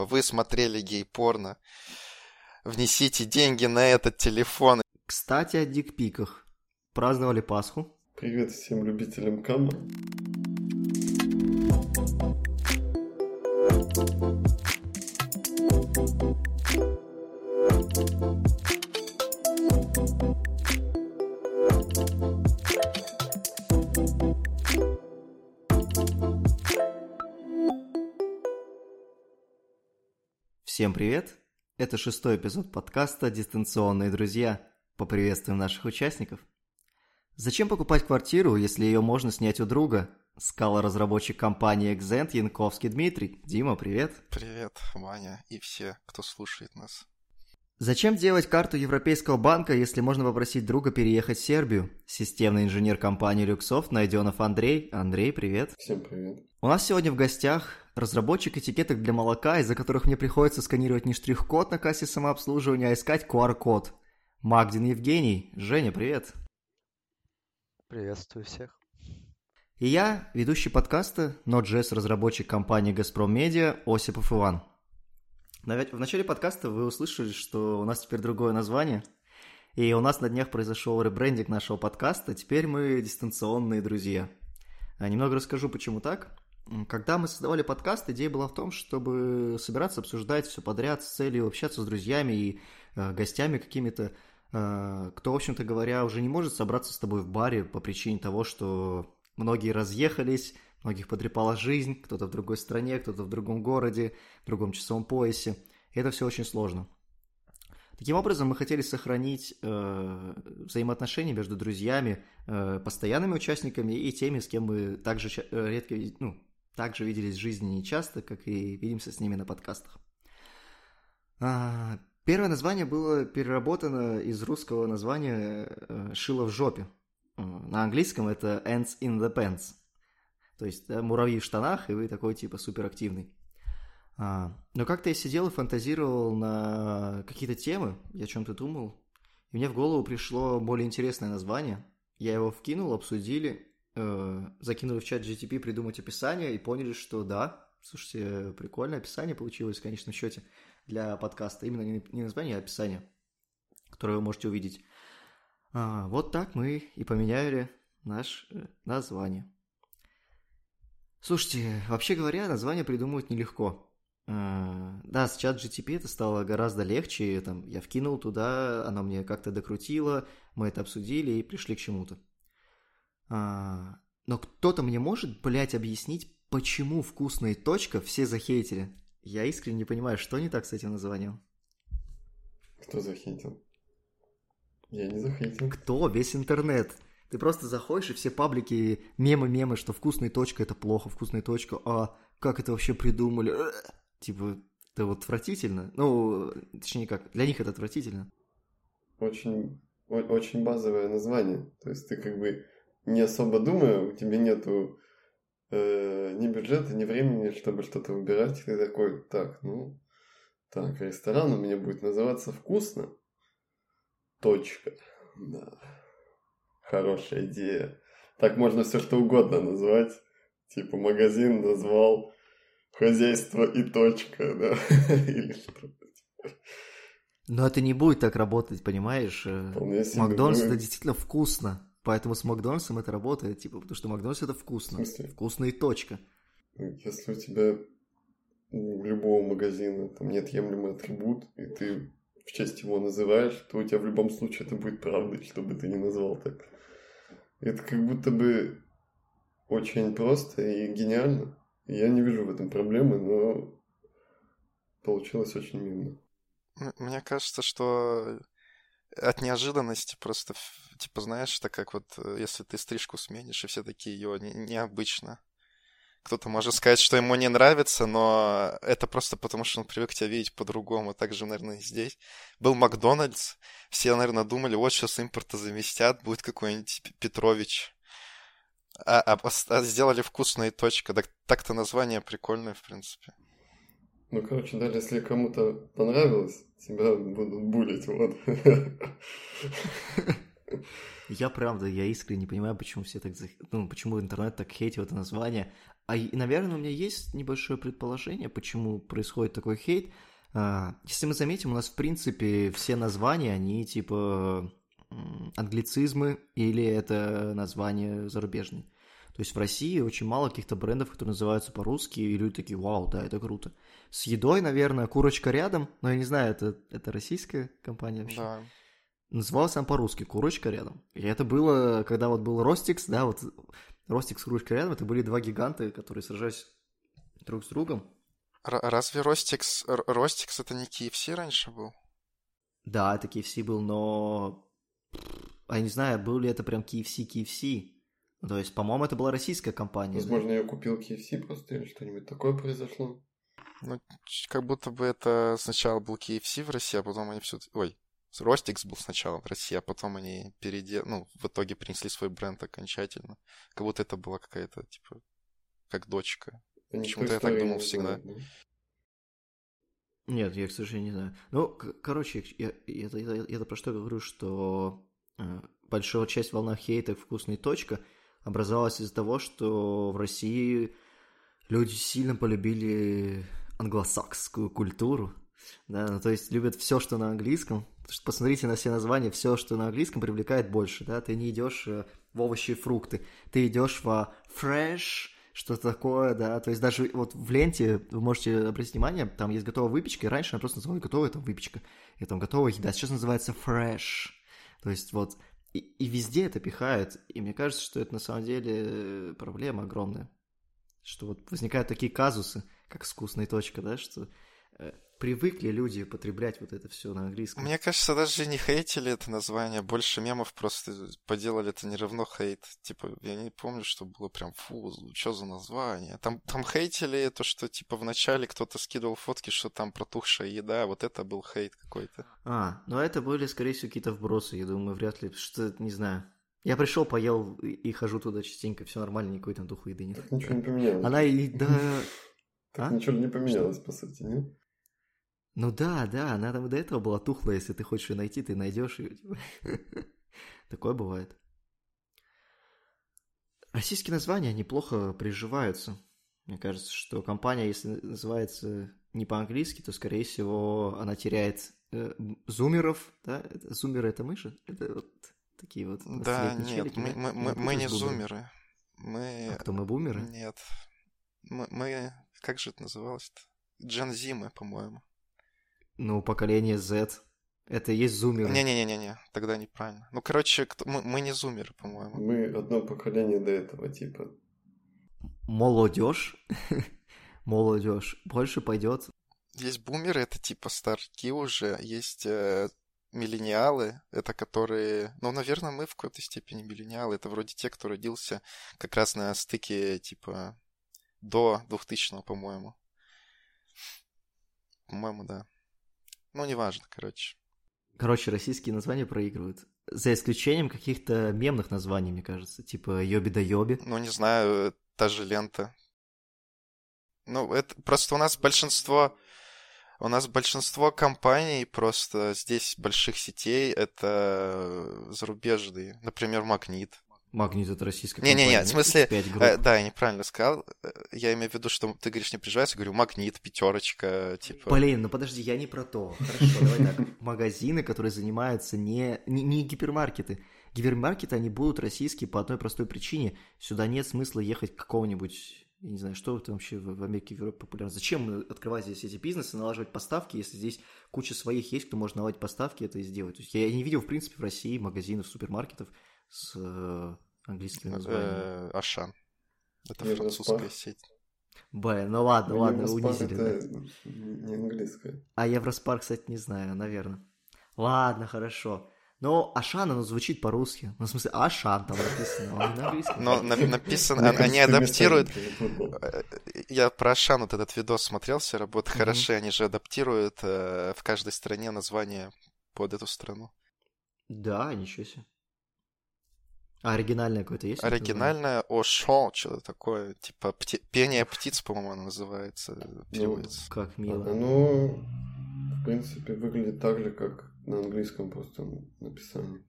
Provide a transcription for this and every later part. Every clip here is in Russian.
типа, вы смотрели гей-порно, внесите деньги на этот телефон. Кстати, о дикпиках. Праздновали Пасху. Привет всем любителям кама. Привет! Это шестой эпизод подкаста «Дистанционные друзья». Поприветствуем наших участников. Зачем покупать квартиру, если ее можно снять у друга? Скала разработчик компании Exent Янковский Дмитрий. Дима, привет. Привет, Ваня и все, кто слушает нас. Зачем делать карту Европейского банка, если можно попросить друга переехать в Сербию? Системный инженер компании Люксофт Найденов Андрей. Андрей, привет. Всем привет. У нас сегодня в гостях разработчик этикеток для молока, из-за которых мне приходится сканировать не штрих-код на кассе самообслуживания, а искать QR-код. Магдин Евгений. Женя, привет. Приветствую всех. И я, ведущий подкаста, Node.js разработчик компании Газпром Медиа Осипов Иван. В начале подкаста вы услышали, что у нас теперь другое название, и у нас на днях произошел ребрендинг нашего подкаста, теперь мы дистанционные друзья. А немного расскажу, почему так. Когда мы создавали подкаст, идея была в том, чтобы собираться, обсуждать все подряд с целью общаться с друзьями и э, гостями какими-то, э, кто, в общем-то говоря, уже не может собраться с тобой в баре по причине того, что многие разъехались, многих потрепала жизнь, кто-то в другой стране, кто-то в другом городе, в другом часовом поясе. И это все очень сложно. Таким образом, мы хотели сохранить э, взаимоотношения между друзьями, э, постоянными участниками и теми, с кем мы также э, редко, ну, также виделись в жизни не часто, как и видимся с ними на подкастах. А, первое название было переработано из русского названия э, «Шило в жопе». Э, на английском это «Ants in the pants». То есть да, муравьи в штанах, и вы такой типа суперактивный. А, но как-то я сидел и фантазировал на какие-то темы, я о чем-то думал, и мне в голову пришло более интересное название. Я его вкинул, обсудили, э, закинули в чат GTP придумать описание и поняли, что да, слушайте, прикольное описание получилось в конечном счете для подкаста. Именно не, не название, а описание, которое вы можете увидеть. А, вот так мы и поменяли наше э, название. Слушайте, вообще говоря, название придумывать нелегко. А, да, с чат GTP это стало гораздо легче. Там, я вкинул туда, оно мне как-то докрутило, мы это обсудили и пришли к чему-то. А, но кто-то мне может, блядь, объяснить, почему вкусная точка все захейтили? Я искренне не понимаю, что не так с этим названием. Кто захейтил? Я не захейтил. Кто? Весь интернет. Ты просто заходишь, и все паблики, мемы-мемы, что вкусная точка – это плохо, вкусная точка, а как это вообще придумали? Типа, это вот отвратительно. Ну, точнее как, для них это отвратительно. Очень, очень базовое название. То есть ты как бы не особо думая, у тебя нету э, ни бюджета, ни времени, чтобы что-то выбирать. Ты такой, так, ну, так, ресторан у меня будет называться «Вкусно». Точка. Да. Хорошая идея. Так можно все что угодно назвать. Типа магазин назвал хозяйство и точка, да. Или что-то. Но это не будет так работать, понимаешь? Макдональдс это действительно вкусно. Поэтому с Макдональдсом это работает, типа, потому что Макдональдс это вкусно. Вкусно и точка. Если у тебя у любого магазина там неотъемлемый атрибут, и ты в честь его называешь, то у тебя в любом случае это будет правдой, что бы ты ни назвал так. Это как будто бы очень просто и гениально. Я не вижу в этом проблемы, но получилось очень мило. Мне кажется, что от неожиданности просто, типа, знаешь, так как вот, э, если ты стрижку сменишь, и все такие ее не, необычно. Кто-то может сказать, что ему не нравится, но это просто потому, что он привык тебя видеть по-другому. Так же, наверное, и здесь. Был Макдональдс, все, наверное, думали, вот сейчас импорта заместят, будет какой-нибудь Петрович. А, а, а сделали вкусная точка. Так, так-то название прикольное, в принципе. Ну, короче, даже если кому-то понравилось, тебя будут булить, вот. Я правда, я искренне не понимаю, почему все так... Ну, почему интернет так хейтил это название. А, и, наверное, у меня есть небольшое предположение, почему происходит такой хейт. А, если мы заметим, у нас, в принципе, все названия, они типа англицизмы или это название зарубежные. То есть в России очень мало каких-то брендов, которые называются по-русски, и люди такие, вау, да, это круто. С едой, наверное, курочка рядом, но я не знаю, это, это российская компания вообще. Да. Называлась она по-русски, курочка рядом. И это было, когда вот был Ростикс, да, вот Ростикс, курочка рядом, это были два гиганта, которые сражались друг с другом. Р- разве Ростикс, Ростикс это не KFC раньше был? Да, это KFC был, но... Я не знаю, был ли это прям KFC, KFC. То есть, по-моему, это была российская компания. Возможно, да? я купил KFC просто или что-нибудь такое произошло. Ну, как будто бы это сначала был KFC в России, а потом они все... Ой, Ростикс был сначала в России, а потом они передел... Ну, в итоге принесли свой бренд окончательно. Как будто это была какая-то, типа, как дочка. Почему-то я так думал всегда. Знаю, да? Нет, я, к сожалению, не знаю. Ну, короче, я, я, я, я, я про что говорю, что э, большая часть волна хейта «Вкусная точка» образовалась из-за того, что в России люди сильно полюбили англосаксскую культуру, да, ну, то есть любят все, что на английском. Что посмотрите на все названия, все, что на английском, привлекает больше, да. Ты не идешь э, в овощи и фрукты, ты идешь во fresh, что-то такое, да. То есть даже вот в ленте вы можете обратить внимание, там есть готовая выпечка, и раньше она просто называлась готовая там выпечка, и там готовая еда. Сейчас называется fresh. То есть вот и, и везде это пихают. И мне кажется, что это на самом деле проблема огромная. Что вот возникают такие казусы, как вкусная точка, да, что э, привыкли люди употреблять вот это все на английском. Мне кажется, даже не хейтили это название, больше мемов просто поделали это не равно хейт. Типа, я не помню, что было прям фу, что за название. Там, там хейтили то, что типа вначале кто-то скидывал фотки, что там протухшая еда, вот это был хейт какой-то. А, ну это были, скорее всего, какие-то вбросы, я думаю, вряд ли, что, не знаю. Я пришел, поел и хожу туда частенько, все нормально, никакой там духу еды нет. Так ничего не поменялось. Она и да. Так а? ничего не поменялось, по сути, нет? Ну да, да, она там до этого была тухлая, если ты хочешь ее найти, ты найдешь ее. Такое бывает. Российские названия неплохо приживаются. Мне кажется, что компания, если называется не по-английски, то, скорее всего, она теряет э, зумеров, да? Это, зумеры — это мыши? Это вот такие вот... Да, нет, челики, мы, мы, мы, мы не зумеры. Мы... А кто, мы бумеры? Нет. Мы, мы... Как же это называлось-то? Джензимы, по-моему. Ну, поколение Z. Это и есть зумеры. Не-не-не-не, тогда неправильно. Ну, короче, кто... мы, мы не зумеры, по-моему. Мы одно поколение до этого типа. Молодежь. Молодежь. Больше пойдет. Есть бумеры, это типа старки уже. Есть э, миллениалы, это которые... Ну, наверное, мы в какой-то степени миллениалы. Это вроде те, кто родился как раз на стыке, типа, до 2000 по-моему. По-моему, да. Ну, неважно, короче. Короче, российские названия проигрывают. За исключением каких-то мемных названий, мне кажется. Типа Йоби да Йоби. Ну, не знаю, та же лента. Ну, это просто у нас большинство... У нас большинство компаний просто здесь больших сетей это зарубежные. Например, Магнит. Магнит это российская не, компания. Не-не-не, в смысле, э, да, я неправильно сказал. Я имею в виду, что ты говоришь, не приживается, говорю, Магнит, пятерочка, типа. Блин, ну подожди, я не про то. Хорошо, давай так. Магазины, которые занимаются не, не, не гипермаркеты. Гипермаркеты, они будут российские по одной простой причине. Сюда нет смысла ехать к какому-нибудь я не знаю, что это вообще в Америке, в Европе популярно. Зачем открывать здесь эти бизнесы, налаживать поставки, если здесь куча своих есть, кто может наладить поставки, это и сделать. То есть я не видел, в принципе, в России магазинов, супермаркетов, с э, английским названием. Э, Ашан. Это французская сеть. Блин, ну ладно, ладно, унизили. Это не английская. А Евроспар, кстати, не знаю, наверное. Ладно, хорошо. Но Ашан, оно звучит по-русски. Ну, в смысле, Ашан там написано, он на английском. Но написано, они адаптируют... Э, я про Ашан вот этот видос смотрел, все работы хорошие, они же адаптируют в каждой стране название под эту страну. Да, ничего себе. А оригинальное какое-то есть? Оригинальное Ошо, что-то такое. Типа пти... пение птиц, по-моему, оно называется, переводится. Ну, как мило. Ну, в принципе, выглядит так же, как на английском просто написание.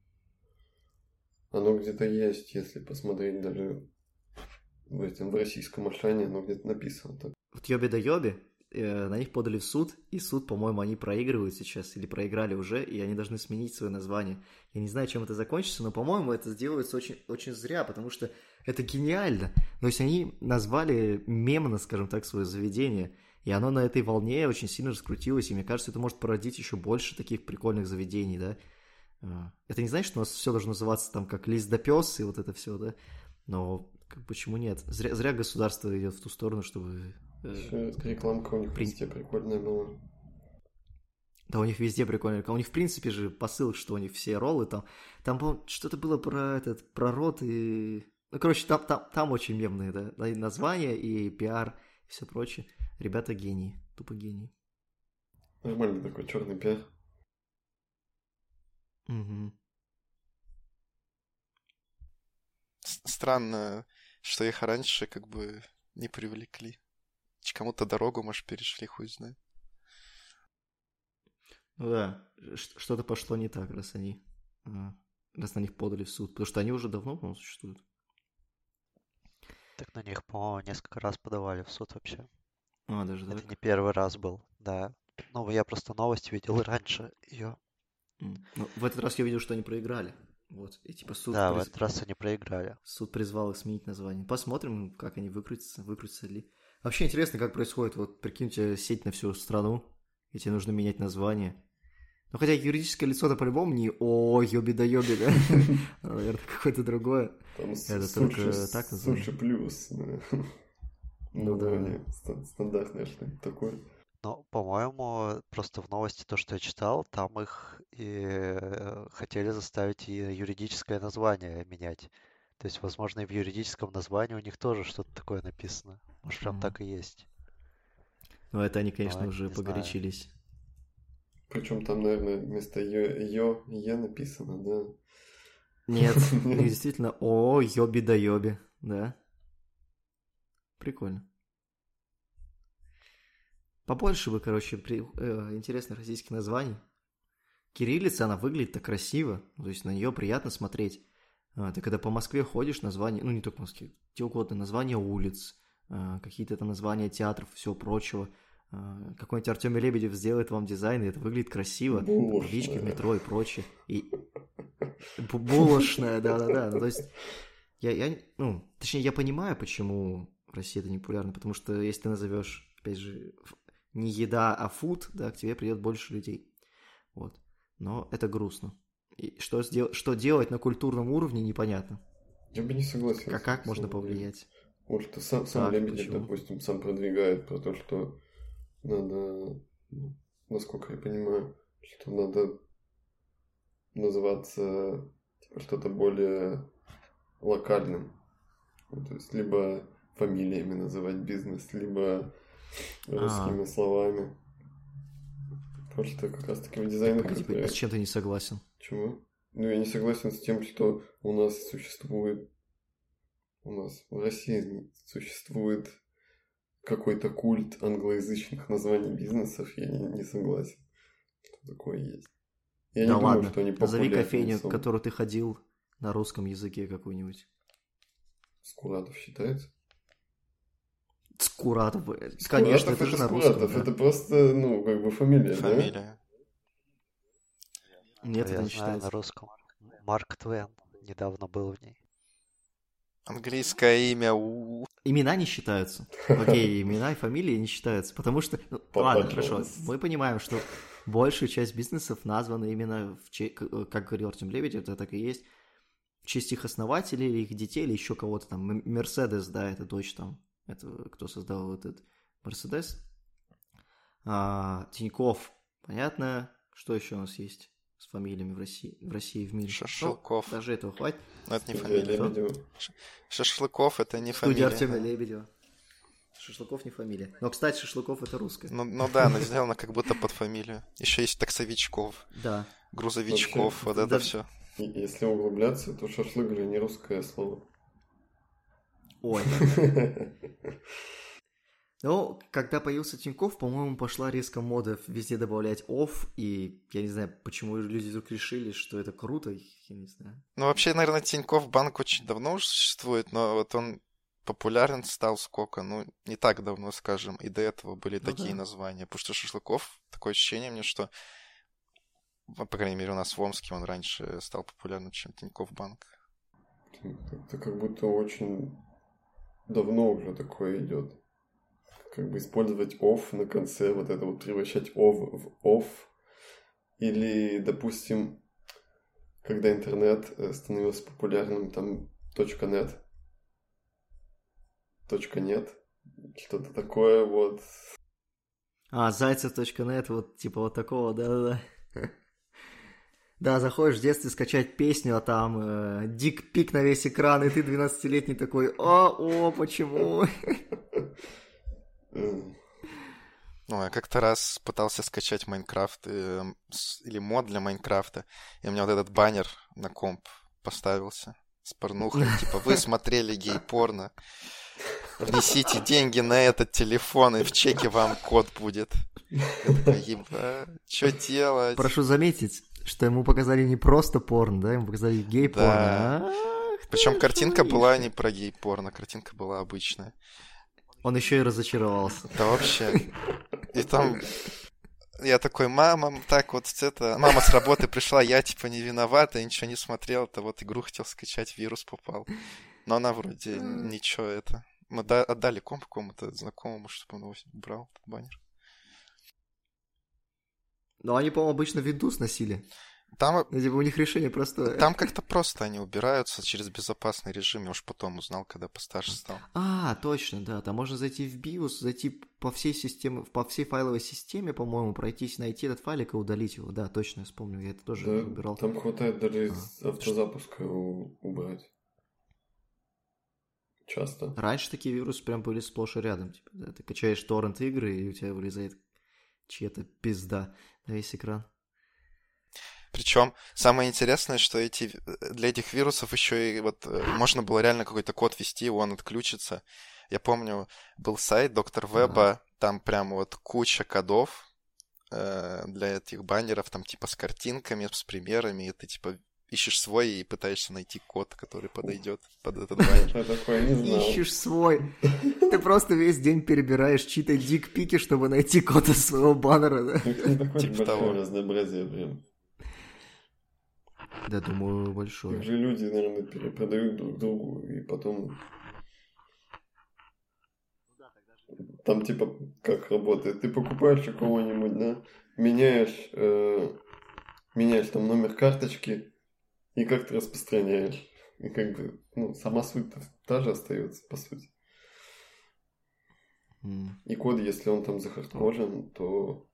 Оно где-то есть, если посмотреть даже в этом в российском Ашане, оно где-то написано так. Вот Йоби да Йоби, на них подали в суд, и суд, по-моему, они проигрывают сейчас, или проиграли уже, и они должны сменить свое название. Я не знаю, чем это закончится, но, по-моему, это сделается очень, очень зря, потому что это гениально. То есть они назвали мемно, скажем так, свое заведение, и оно на этой волне очень сильно раскрутилось, и мне кажется, это может породить еще больше таких прикольных заведений, да. А, это не значит, что у нас все должно называться там как лист да пес и вот это все, да. Но как, почему нет? Зря, зря государство идет в ту сторону, чтобы... Э, Еще рекламка у них при... везде прикольная была. Да, у них везде прикольная У них, в принципе же, посыл, что у них все роллы там... Там что-то было про этот, про рот и... Ну, короче, там, там, там очень мемные, да, и названия, и пиар, и все прочее. Ребята гении, тупо гении. Нормальный такой черный пиар. Угу. Странно, что их раньше как бы не привлекли. Кому-то дорогу, может, перешли, хуй знает. Ну да, что-то пошло не так, раз они раз на них подали в суд, потому что они уже давно, по-моему, существуют. Так на них, по-моему, несколько раз подавали в суд вообще. А, даже Это так? не первый раз был, да. Ну, я просто новости видел раньше ее. Ну, в этот раз я видел, что они проиграли. Вот, и типа суд... Да, приз... в этот раз они проиграли. Суд призвал их сменить название. Посмотрим, как они выкрутятся, выкрутятся ли. Вообще интересно, как происходит, вот прикиньте, сеть на всю страну, и тебе нужно менять название. Ну, хотя юридическое лицо-то по-любому не о ёби да ёби, да? Наверное, какое-то другое. Это только так называется. Суши плюс. Ну да. Стандартное что-нибудь такое. Ну, по-моему, просто в новости то, что я читал, там их и э, хотели заставить и юридическое название менять. То есть, возможно, и в юридическом названии у них тоже что-то такое написано. Может, прям так и есть. Ну, это они, конечно, Но, уже погорячились. Знаю. Причем там, наверное, вместо ё, е написано, да? Нет, действительно, о, йоби да йоби, да. Прикольно. Побольше бы, короче, при, э, интересных российских названий. Кириллица, она выглядит так красиво, то есть на нее приятно смотреть. А, ты когда по Москве ходишь, название, ну не только Москве, где угодно, названия улиц, а, какие-то это названия театров, всего прочего. А, какой-нибудь Артемий Лебедев сделает вам дизайн, и это выглядит красиво. Таблички в метро и прочее. И... Булочная, да-да-да. Ну, то есть, я, я, ну, точнее, я понимаю, почему в России это не популярно, потому что если ты назовешь, опять же, не еда, а фуд, да, к тебе придет больше людей. Вот. Но это грустно. И что, сдел- что делать на культурном уровне, непонятно. Я бы не согласен. А как можно повлиять? Может, сам, сам так, Лебедев, почему? допустим, сам продвигает про то, что надо, ну, насколько я понимаю, что надо называться типа, что-то более локальным. Ну, то есть, либо фамилиями называть бизнес, либо русскими а. словами. Потому что как раз таки в дизайне... А теперь с чем ты не согласен? Чего? Ну, я не согласен с тем, что у нас существует... У нас в России существует какой-то культ англоязычных названий бизнесов. Я не, не согласен, что такое есть. Я да не ладно, думаю, что они назови кофейню, в которую ты ходил на русском языке какую-нибудь. Скуратов считается? Скуратов. Скуратов Конечно, это, это же на русском. Да? Это просто, ну, как бы фамилия, Фамилия. Да? Нет, Я это не знаю считается. на русском. Марк Твен. Недавно был в ней. Английское имя у. Имена не считаются. Окей, имена и фамилии не считаются. Потому что. Ну, ладно, хорошо. Мы понимаем, что большая часть бизнесов названы именно, в че... как говорил Артем Лебедев, это так и есть, в честь их основателей, или их детей, или еще кого-то там. Мерседес, да, это дочь там это кто создал этот Мерседес. А, Тиньков, понятно. Что еще у нас есть с фамилиями в России, в России в мире? Шашлыков. Ну, даже этого хватит. Но это не фамилия. Шашлыков это не Студия фамилия. Артемия Лебедева. Шашлыков не фамилия. Но, кстати, Шашлыков это русское. Ну, ну да, но сделано как будто под фамилию. Еще есть таксовичков. Да. Грузовичков, вот это все. Если углубляться, то шашлык же не русское слово. Ой. Ну, когда появился Тиньков, по-моему, пошла резко мода везде добавлять off, и я не знаю, почему люди вдруг решили, что это круто, я не знаю. Ну, вообще, наверное, Тиньков банк очень давно уже существует, но вот он популярен стал сколько? Ну, не так давно, скажем, и до этого были ну, такие да. названия. Потому что Шашлыков, такое ощущение мне, что, по крайней мере, у нас в Омске он раньше стал популярным, чем Тиньков банк. Это как будто очень давно уже такое идет как бы использовать off на конце, вот это вот превращать ov в off. Или, допустим, когда интернет э, становился популярным, там .net, .нет, что-то такое вот. А, Зайцев.нет, вот типа вот такого, да-да-да. Да, заходишь в детстве скачать песню, а там э, дик-пик на весь экран, и ты 12-летний такой, о, о, почему? Ну, я как-то раз пытался скачать Майнкрафт э, или мод для Майнкрафта, и у меня вот этот баннер на комп поставился с порнухой, типа, вы смотрели гей-порно, внесите деньги на этот телефон, и в чеке вам код будет. Я что делать? Прошу заметить, что ему показали не просто порно, да, ему показали гей-порно. Да. Причем картинка была не про гей-порно, картинка была обычная. Он еще и разочаровался. Да вообще. И там я такой, мама, так вот это... Мама с работы пришла, я типа не виновата, я ничего не смотрел, это вот игру хотел скачать, вирус попал. Но она вроде ничего это... Мы отдали комп какому-то знакомому, чтобы он его убрал, этот баннер. Но они, по-моему, обычно Windows носили. Там, типа, у них решение простое. Там как-то просто они убираются через безопасный режим. Я уж потом узнал, когда постарше стал. А, точно, да. Там можно зайти в BIOS, зайти по всей системе, по всей файловой системе, по-моему, пройтись, найти этот файлик и удалить его. Да, точно, я вспомнил, я это тоже да, убирал. Там хватает даже а, автозапуска убрать. Часто. Раньше такие вирусы прям были сплошь и рядом. Типа, да, ты качаешь торрент игры, и у тебя вылезает чья-то пизда на весь экран. Причем самое интересное, что эти, для этих вирусов еще и вот э, можно было реально какой-то код ввести, он отключится. Я помню, был сайт доктор Веба, там прям вот куча кодов э, для этих баннеров, там типа с картинками, с примерами, и ты типа ищешь свой и пытаешься найти код, который подойдет под этот баннер. Ищешь свой. Ты просто весь день перебираешь чьи-то дикпики, чтобы найти код из своего баннера? Типа того. разнообразие прям. Да, думаю, большое. Их же люди, наверное, перепродают друг другу, и потом... Там типа как работает? Ты покупаешь у кого-нибудь, да? Меняешь, э, меняешь там номер карточки и как то распространяешь. И как бы, ну, сама суть та же остается, по сути. Mm. И код, если он там захардкожен, то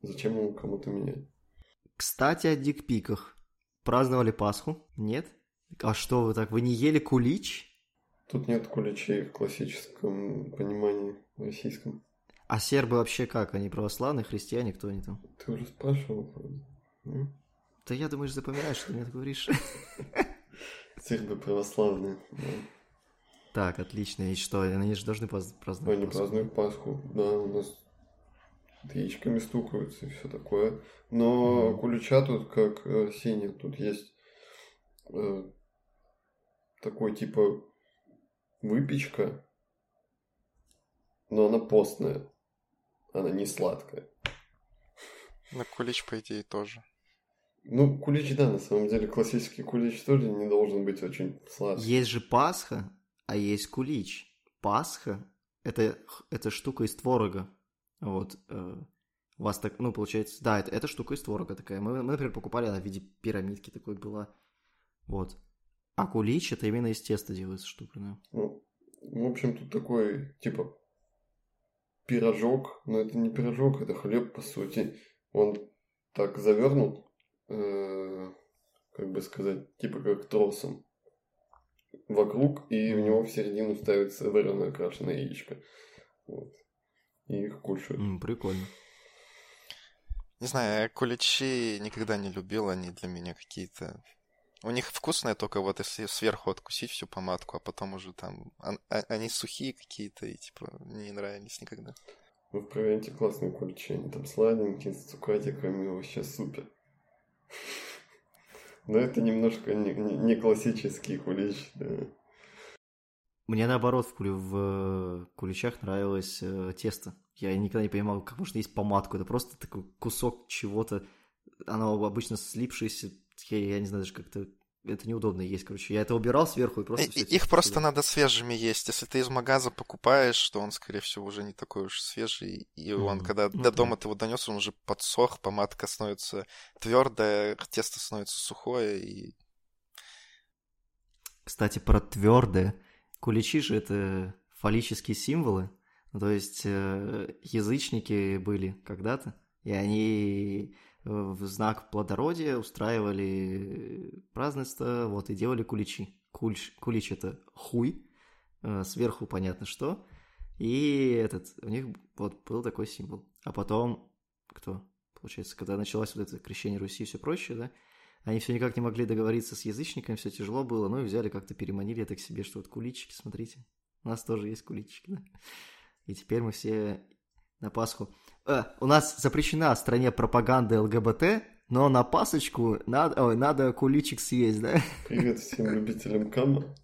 зачем ему кому-то менять? Кстати, о дикпиках. Праздновали Пасху? Нет? А что вы так, вы не ели кулич? Тут нет куличей в классическом понимании российском. А сербы вообще как? Они православные, христиане, кто они там? Ты уже спрашивал, Да я думаю, запоминаешь, что ты мне говоришь. Сербы православные, Так, отлично. И что, они же должны праздновать Они празднуют Пасху, да, у нас яичками стукаются и все такое. Но mm кулича тут как э, синий, тут есть э, такой типа выпечка, но она постная, она не сладкая. На кулич, по идее, тоже. Ну, кулич, да, на самом деле, классический кулич тоже не должен быть очень сладкий. Есть же Пасха, а есть кулич. Пасха это, – это штука из творога. Вот. Э, у вас так, ну, получается, да, это, эта штука из творога такая. Мы, мы, например, покупали, она в виде пирамидки такой была. Вот. А кулич это именно из теста делается штука. Ну, в общем, тут такой, типа, пирожок, но это не пирожок, это хлеб, по сути. Он так завернут, э, как бы сказать, типа как тросом вокруг, и в него в середину ставится вареное крашеное яичко. Вот и их кушают. Mm, прикольно. Не знаю, я куличи никогда не любил, они для меня какие-то У них вкусное только вот если сверху откусить всю помадку, а потом уже там... а- Они сухие какие-то и типа не нравились никогда. Ну, в провинте классные куличи, они там сладенькие, с цукатиками, вообще супер. Но это немножко не, не- не классический кулич, да. Мне наоборот в, кулю- в куличах нравилось э, тесто. Я никогда не понимал, как можно есть помадку. Это просто такой кусок чего-то. Оно обычно слипшееся. Я, я не знаю даже как-то... Это неудобно есть, короче. Я это убирал сверху и просто... И- Их просто туда. надо свежими есть. Если ты из магаза покупаешь, то он, скорее всего, уже не такой уж свежий. И он, Мгм. когда Ну до дома ты его донес, он уже подсох, помадка становится твердая, тесто становится сухое, и Кстати, про твердое. Куличи же это фаллические символы. То есть э, язычники были когда-то, и они э, в знак плодородия устраивали празднество, вот, и делали куличи. Кульч, кулич это хуй, э, сверху понятно что, и этот, у них вот был такой символ. А потом, кто? Получается, когда началось вот это крещение Руси и все прочее, да, они все никак не могли договориться с язычниками, все тяжело было, ну и взяли как-то переманили это к себе, что вот куличики, смотрите, у нас тоже есть куличики, да. И теперь мы все на Пасху. Э, у нас запрещена в стране пропаганда ЛГБТ, но на Пасочку надо, ой, надо куличик съесть, да? Привет всем любителям кама.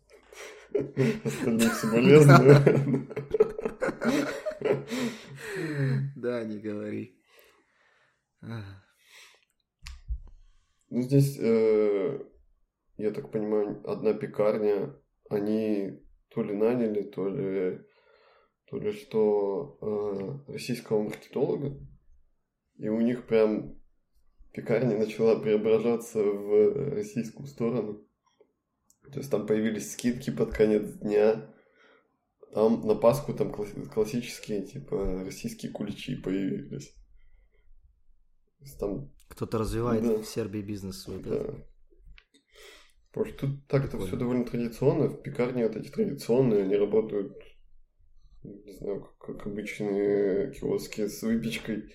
Остальным соболезную. Да, не говори. Ну, здесь, э, я так понимаю, одна пекарня, они то ли наняли, то ли, то ли что, э, российского маркетолога, и у них прям пекарня начала преображаться в российскую сторону. То есть там появились скидки под конец дня, там на Пасху там класс- классические, типа, российские куличи появились. То есть там Кто-то развивает Да. в Сербии бизнес свой, да? да. Потому что тут так это все довольно традиционно. В пекарне вот эти традиционные, они работают, не знаю, как, как обычные киоски с выпечкой.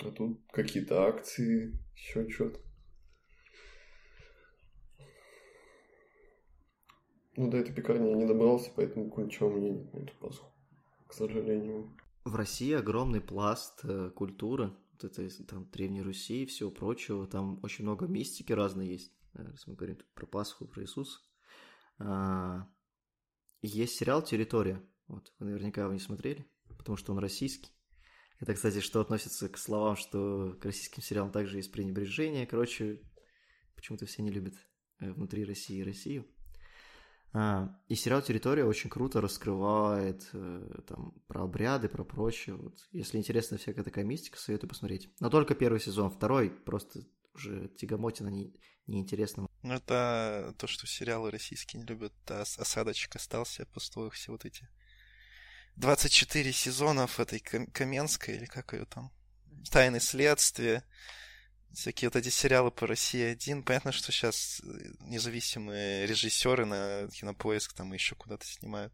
А тут какие-то акции, еще что-то. Ну, до этой пекарни я не добрался, поэтому меня нет на эту Пасху. К сожалению. В России огромный пласт э, культуры, вот это из, там Древней Руси и всего прочего, там очень много мистики разной есть, э, если мы говорим про Пасху, про Иисуса. А, есть сериал «Территория», вот, вы наверняка его не смотрели, потому что он российский. Это, кстати, что относится к словам, что к российским сериалам также есть пренебрежение, короче, почему-то все не любят э, внутри России Россию. А, и сериал «Территория» очень круто раскрывает э, там про обряды, про прочее. Вот. Если интересна всякая такая мистика, советую посмотреть. Но только первый сезон, второй просто уже тягомотина не, неинтересно. Ну, это то, что сериалы российские не любят. А ос- осадочек остался после все вот эти 24 сезонов этой Кам- Каменской, или как ее там, Тайны следствия, всякие вот эти сериалы по России один. Понятно, что сейчас независимые режиссеры на кинопоиск там еще куда-то снимают.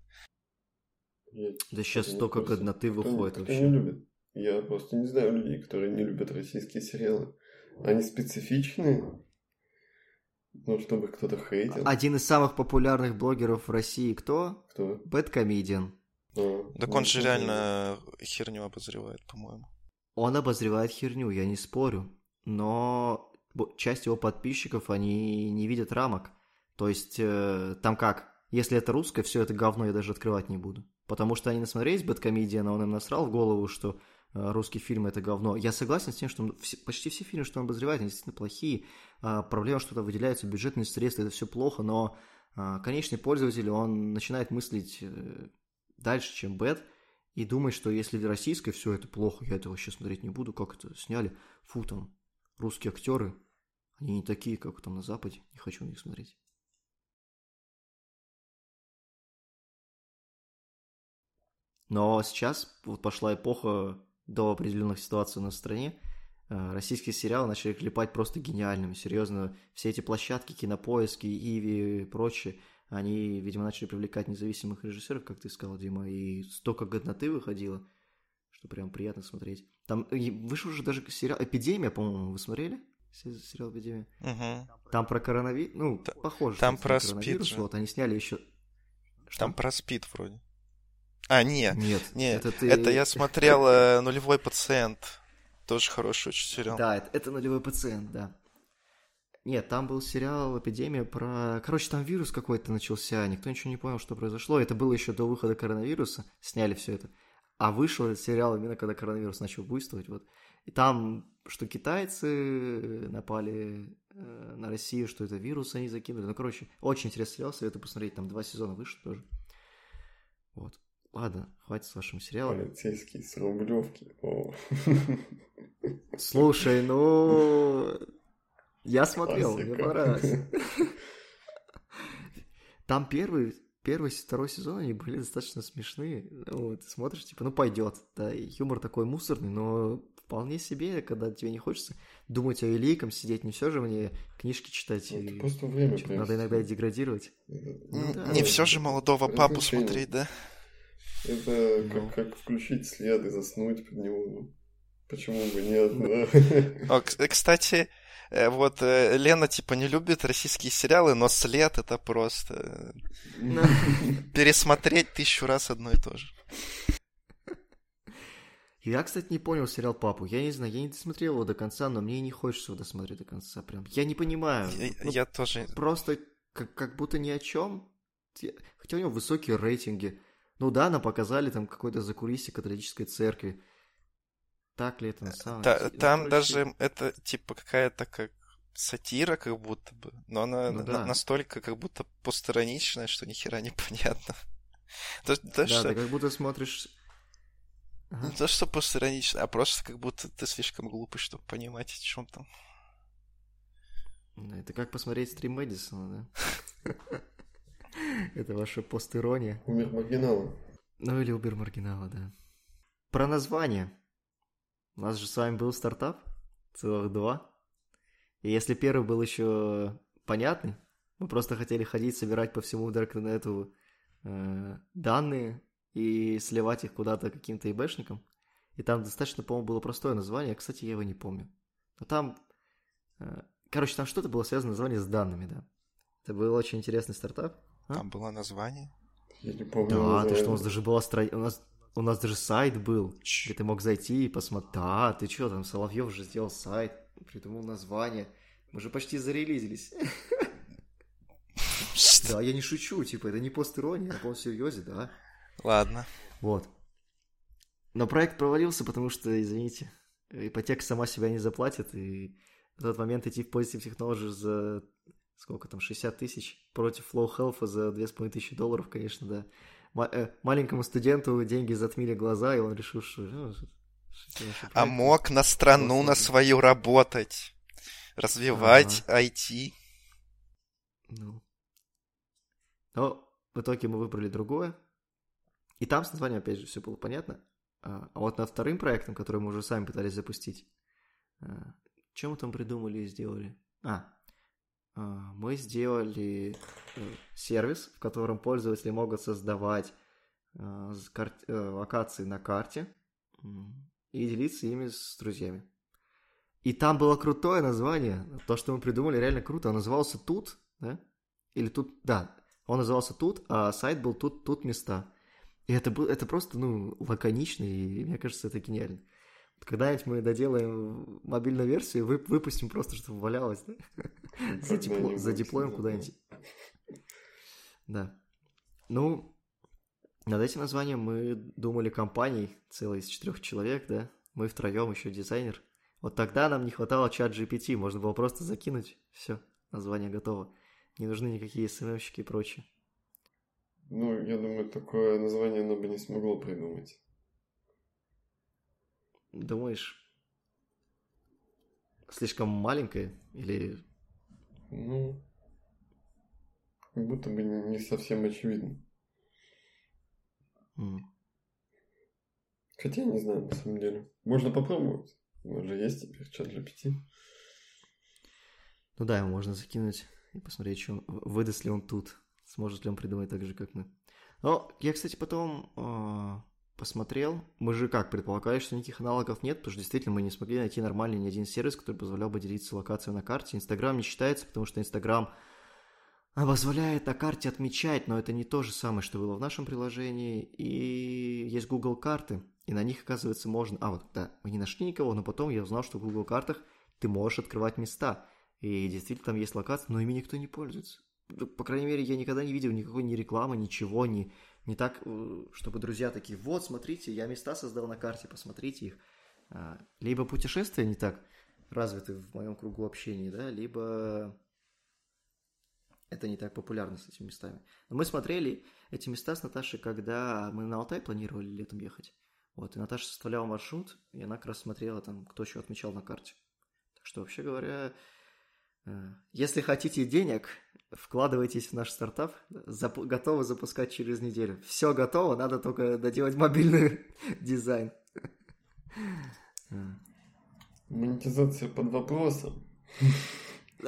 Я, Да сейчас столько годноты Кто выходит кто вообще. не любит. Я просто не знаю людей, которые не любят российские сериалы. Они специфичные, ну, чтобы кто-то хейтил. Один из самых популярных блогеров в России кто? Кто? Бэткомедиан. А, Так ну, он же реально херню обозревает, по-моему. Он обозревает херню, я не спорю. Но часть его подписчиков, они не видят рамок. То есть, э, там как? Если это русское, все это говно я даже открывать не буду. Потому что они насмотрелись Бэткомедиана, он им насрал в голову, что э, русские фильмы это говно. Я согласен с тем, что почти все фильмы, что он обозревает, они действительно плохие. А, проблема, что там выделяются бюджетные средства, это все плохо, но а, конечный пользователь, он начинает мыслить э, дальше, чем Бэт, и думает, что если российское, все это плохо, я это вообще смотреть не буду, как это сняли. Фу, там, русские актеры, они не такие, как там на Западе, не хочу на них смотреть. Но сейчас вот пошла эпоха до определенных ситуаций на стране. Э, Российские сериалы начали клепать просто гениальными. Серьезно, все эти площадки, кинопоиски, Иви и прочее, они, видимо, начали привлекать независимых режиссеров, как ты сказал, Дима, и столько годноты выходило, что прям приятно смотреть. Там вышел уже даже сериал «Эпидемия», по-моему, вы смотрели? се- сериал «Эпидемия». Мгм. Там про коронавирус, ну, Та- похоже. там про СПИД же. Вот, они сняли еще... Там про спид вроде. А, не, Нет, не, это ты... это я смотрел э, «Нулевой пациент». Тоже хороший очень сериал. Да, это, это нулевой пациент, да. Нет, там был сериал «Эпидемия» про... Короче, там вирус какой-то начался, никто ничего не понял, что произошло. Это было еще до выхода коронавируса, сняли все это. А вышел этот сериал именно когда коронавирус начал буйствовать, вот. И там, что китайцы напали э, на Россию, что это вирус они закинули. Ну, короче, очень интересный сериал, советую посмотреть. Там два сезона вышло тоже. Вот. Ладно, хватит с вашим сериалом. Полицейский с Рублевки. О. Слушай, ну... Я смотрел, мне Классика. понравилось. Там первый, первый, второй сезон, они были достаточно смешные. Ну, ты смотришь, типа, ну, пойдет. Да, и юмор такой мусорный, но вполне себе, когда тебе не хочется думать о великом, сидеть, не все же мне книжки читать. Ну, и просто время чё-то надо иногда и деградировать. Н- Ну да. не все же молодого папу смотреть, да? Это Ну. как, как включить след и заснуть под него. Ну, почему бы нет, да? Кстати, э, вот э, Лена типа не любит российские сериалы, но след это просто э, пересмотреть тысячу раз одно и то же. Я, кстати, не понял сериал «Папу». Я не знаю, я не досмотрел его до конца, но мне и не хочется его досмотреть до конца. Прям. Я не понимаю. Я, Ну, я тоже. просто как, как будто ни о чем. Хотя у него высокие рейтинги. Ну да, нам показали там какой-то закулисье католической церкви. Так ли это на самом Та- деле? Ну, там короче, даже это типа какая-то как сатира, как будто бы, но она Ну на- да. настолько как будто постраничная, что ни хера не понятно. То, то, Да, что, ты как будто смотришь... Ага. не то, что постранично, а просто как будто ты слишком глупый, чтобы понимать, о чем там. Ну, Это как посмотреть стрим Мэдисона, да? Это ваша постирония. Умер маргинала. Ну или убер маргинала, да. Про название. У нас же с вами был стартап, целых два. И если первый был еще понятный, мы просто хотели ходить, собирать по всему Даркнету э, данные и сливать их куда-то каким-то ИБшникам. И там достаточно, по-моему, было простое название. Кстати, я его не помню. Но там... э, короче, там что-то было связано название с данными, да. Это был очень интересный стартап. А? Там было название. Я не помню. Да, ты что, у нас даже была стра... у нас у нас даже сайт был, где ты мог зайти и посмотреть. Да, ты что, там Соловьев же сделал сайт, придумал название. Мы же почти зарелизились. Да, я не шучу, типа, это не пост-ирония, я полном серьезе, да. Ладно. Вот. Но проект провалился, потому что, извините, ипотека сама себя не заплатит, и в тот момент идти в Positive Technology за сколько там, 60 тысяч против Flow Health за 2500 долларов, конечно, да. Э, маленькому студенту деньги затмили глаза, и он решил, что... ну, А мог на страну, на свою работать, развивать IT. Ну. Но в итоге мы выбрали другое. И там с названием, опять же, все было понятно. А, а вот над вторым проектом, который мы уже сами пытались запустить, что мы там придумали и сделали? А, а, мы сделали э, сервис, в котором пользователи могут создавать кар- э, локации на карте и делиться ими с друзьями. И там было крутое название. То, что мы придумали, реально круто. Он назывался Тут, да? Или Тут, да. Он назывался Тут, а сайт был Тут, Тут места. И это, был, это просто, ну, лаконично, и мне кажется, это гениально. Когда-нибудь мы доделаем мобильную версию, вы, выпустим просто, чтобы валялось, да? За, дипло- Когда-нибудь, за диплоем да. куда-нибудь. Да. Ну, над этим названием мы думали компанией, целой из четырех человек, да? Мы втроем, еще дизайнер. Вот тогда нам не хватало чат GPT, можно было просто закинуть, все, название готово. Не нужны никакие СММщики и прочее. Ну, я думаю, такое название оно бы не смогло придумать. Думаешь, слишком маленькое или... Ну, как будто бы не совсем очевидно. м, Хотя, не знаю, на самом деле. Можно попробовать. У же есть теперь чат GPT. Ну да, его можно закинуть и посмотреть, что выдаст ли он тут, сможет ли он придумать так же, как мы. Но я, кстати, потом э, посмотрел. Мы же как, предполагали, что никаких аналогов нет, потому что действительно мы не смогли найти нормальный ни один сервис, который позволял бы делиться локацией на карте. Инстаграм не считается, потому что Инстаграм позволяет на карте отмечать, но это не то же самое, что было в нашем приложении. И есть Google карты, и на них, оказывается, можно... А, вот, да, мы не нашли никого, но потом я узнал, что в Google картах ты можешь открывать места. И действительно там есть локации, но ими никто не пользуется. По крайней мере, я никогда не видел никакой ни рекламы, ничего, ни, не так, э, чтобы друзья такие, вот, смотрите, я места создал на карте, посмотрите их. А, либо путешествия не так развиты в моем кругу общения, да, либо это не так популярно с этими местами. Но мы смотрели эти места с Наташей, когда мы на Алтай планировали летом ехать. Вот, и Наташа составляла маршрут, и она как раз смотрела там, кто еще отмечал на карте. Так что, вообще говоря, если хотите денег, вкладывайтесь в наш стартап, зап- готовы запускать через неделю. Все готово, надо только доделать мобильный дизайн. Монетизация под вопросом.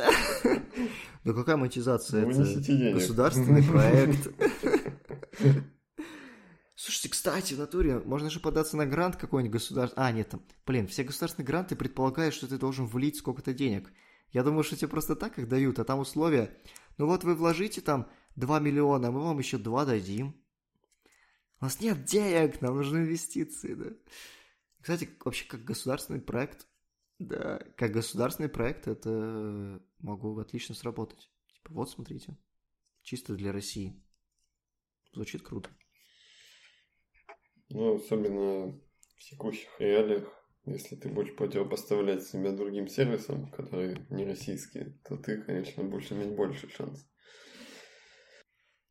Ну какая монетизация? Это государственный проект. Слушайте, кстати, в натуре можно же податься на грант какой-нибудь государственный. А, нет, там, блин, все государственные гранты предполагают, что ты должен влить сколько-то денег. Я думаю, что тебе просто так их дают, а там условия. Ну вот вы вложите там 2 миллиона, мы вам еще 2 дадим. У нас нет денег, нам нужны инвестиции, да. Кстати, вообще как государственный проект, да, как государственный проект это могу отлично сработать. Типа, вот смотрите, чисто для России. Звучит круто. Ну, особенно в текущих реалиях, если ты будешь противопоставлять себя другим сервисам, которые не российские, то ты, конечно, будешь иметь больше шанс.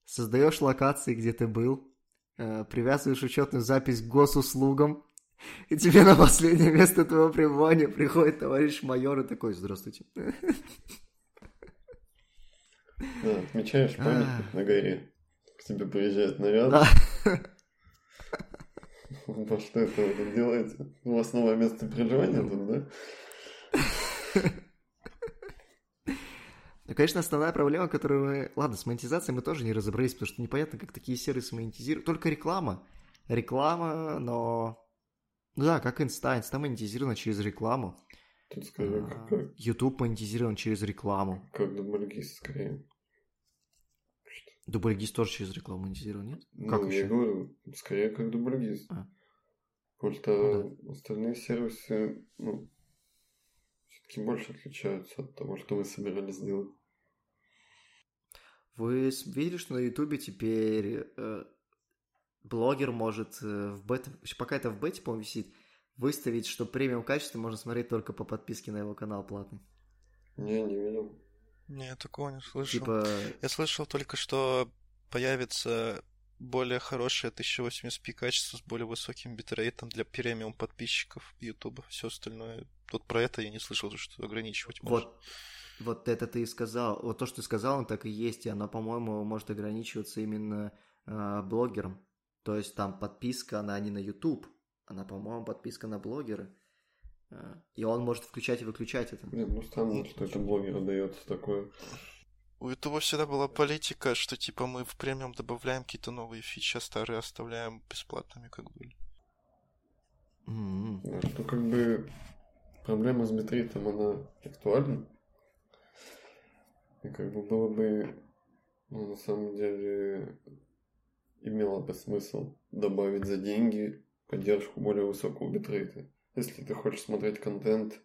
Создаешь локации, где ты был, э, привязываешь учетную запись к госуслугам, и тебе на последнее место твоего пребывания приходит товарищ майор и такой, здравствуйте. Да, отмечаешь памятник на горе. К тебе приезжает наряд. Во что это вы тут делаете? У вас новое место проживания тут, да? Ну, конечно, основная проблема, которую мы... Ладно, с монетизацией мы тоже не разобрались, потому что непонятно, как такие сервисы монетизируют. Только реклама. Реклама, но... Ну да, как Инста. Инста монетизирована через рекламу. Тут скорее А, как, как, YouTube монетизирован через рекламу. как дубльгист, скорее. Дубльгиз тоже через рекламу монетизирован, нет? Ну, Как я еще? говорю, скорее как дубльгист. А. Потому что остальные сервисы, ну, все-таки больше отличаются от того, что вы собирались сделать. Вы видели, что на Ютубе теперь э, блогер может э, в бета, пока это в бете, по-моему, висит, выставить, что премиум качество можно смотреть только по подписке на его канал платный. Не, не видел. Не, такого не слышал. Типа, Я слышал только, что появится более хорошее 1080p качество с более высоким битрейтом для премиум подписчиков YouTube. Все остальное... Тут про это я не слышал, что ограничивать можно. вот, вот это ты и сказал. Вот то, что ты сказал, оно так и есть, и оно, по-моему, может ограничиваться именно э, блогером. То есть там подписка, она не на YouTube, она, по-моему, подписка на блогеры. Э, И он может включать и выключать это. Блин, ну странно, что это блогеру дается такое. У YouTube всегда была политика, что типа мы в премиум добавляем какие-то новые фичи, а старые оставляем бесплатными, как были. М-м. Да, Что как бы проблема с битрейтом, она актуальна. И как бы было бы, ну, на самом деле, имело бы смысл добавить за деньги поддержку более высокого битрейта. Если ты хочешь смотреть контент,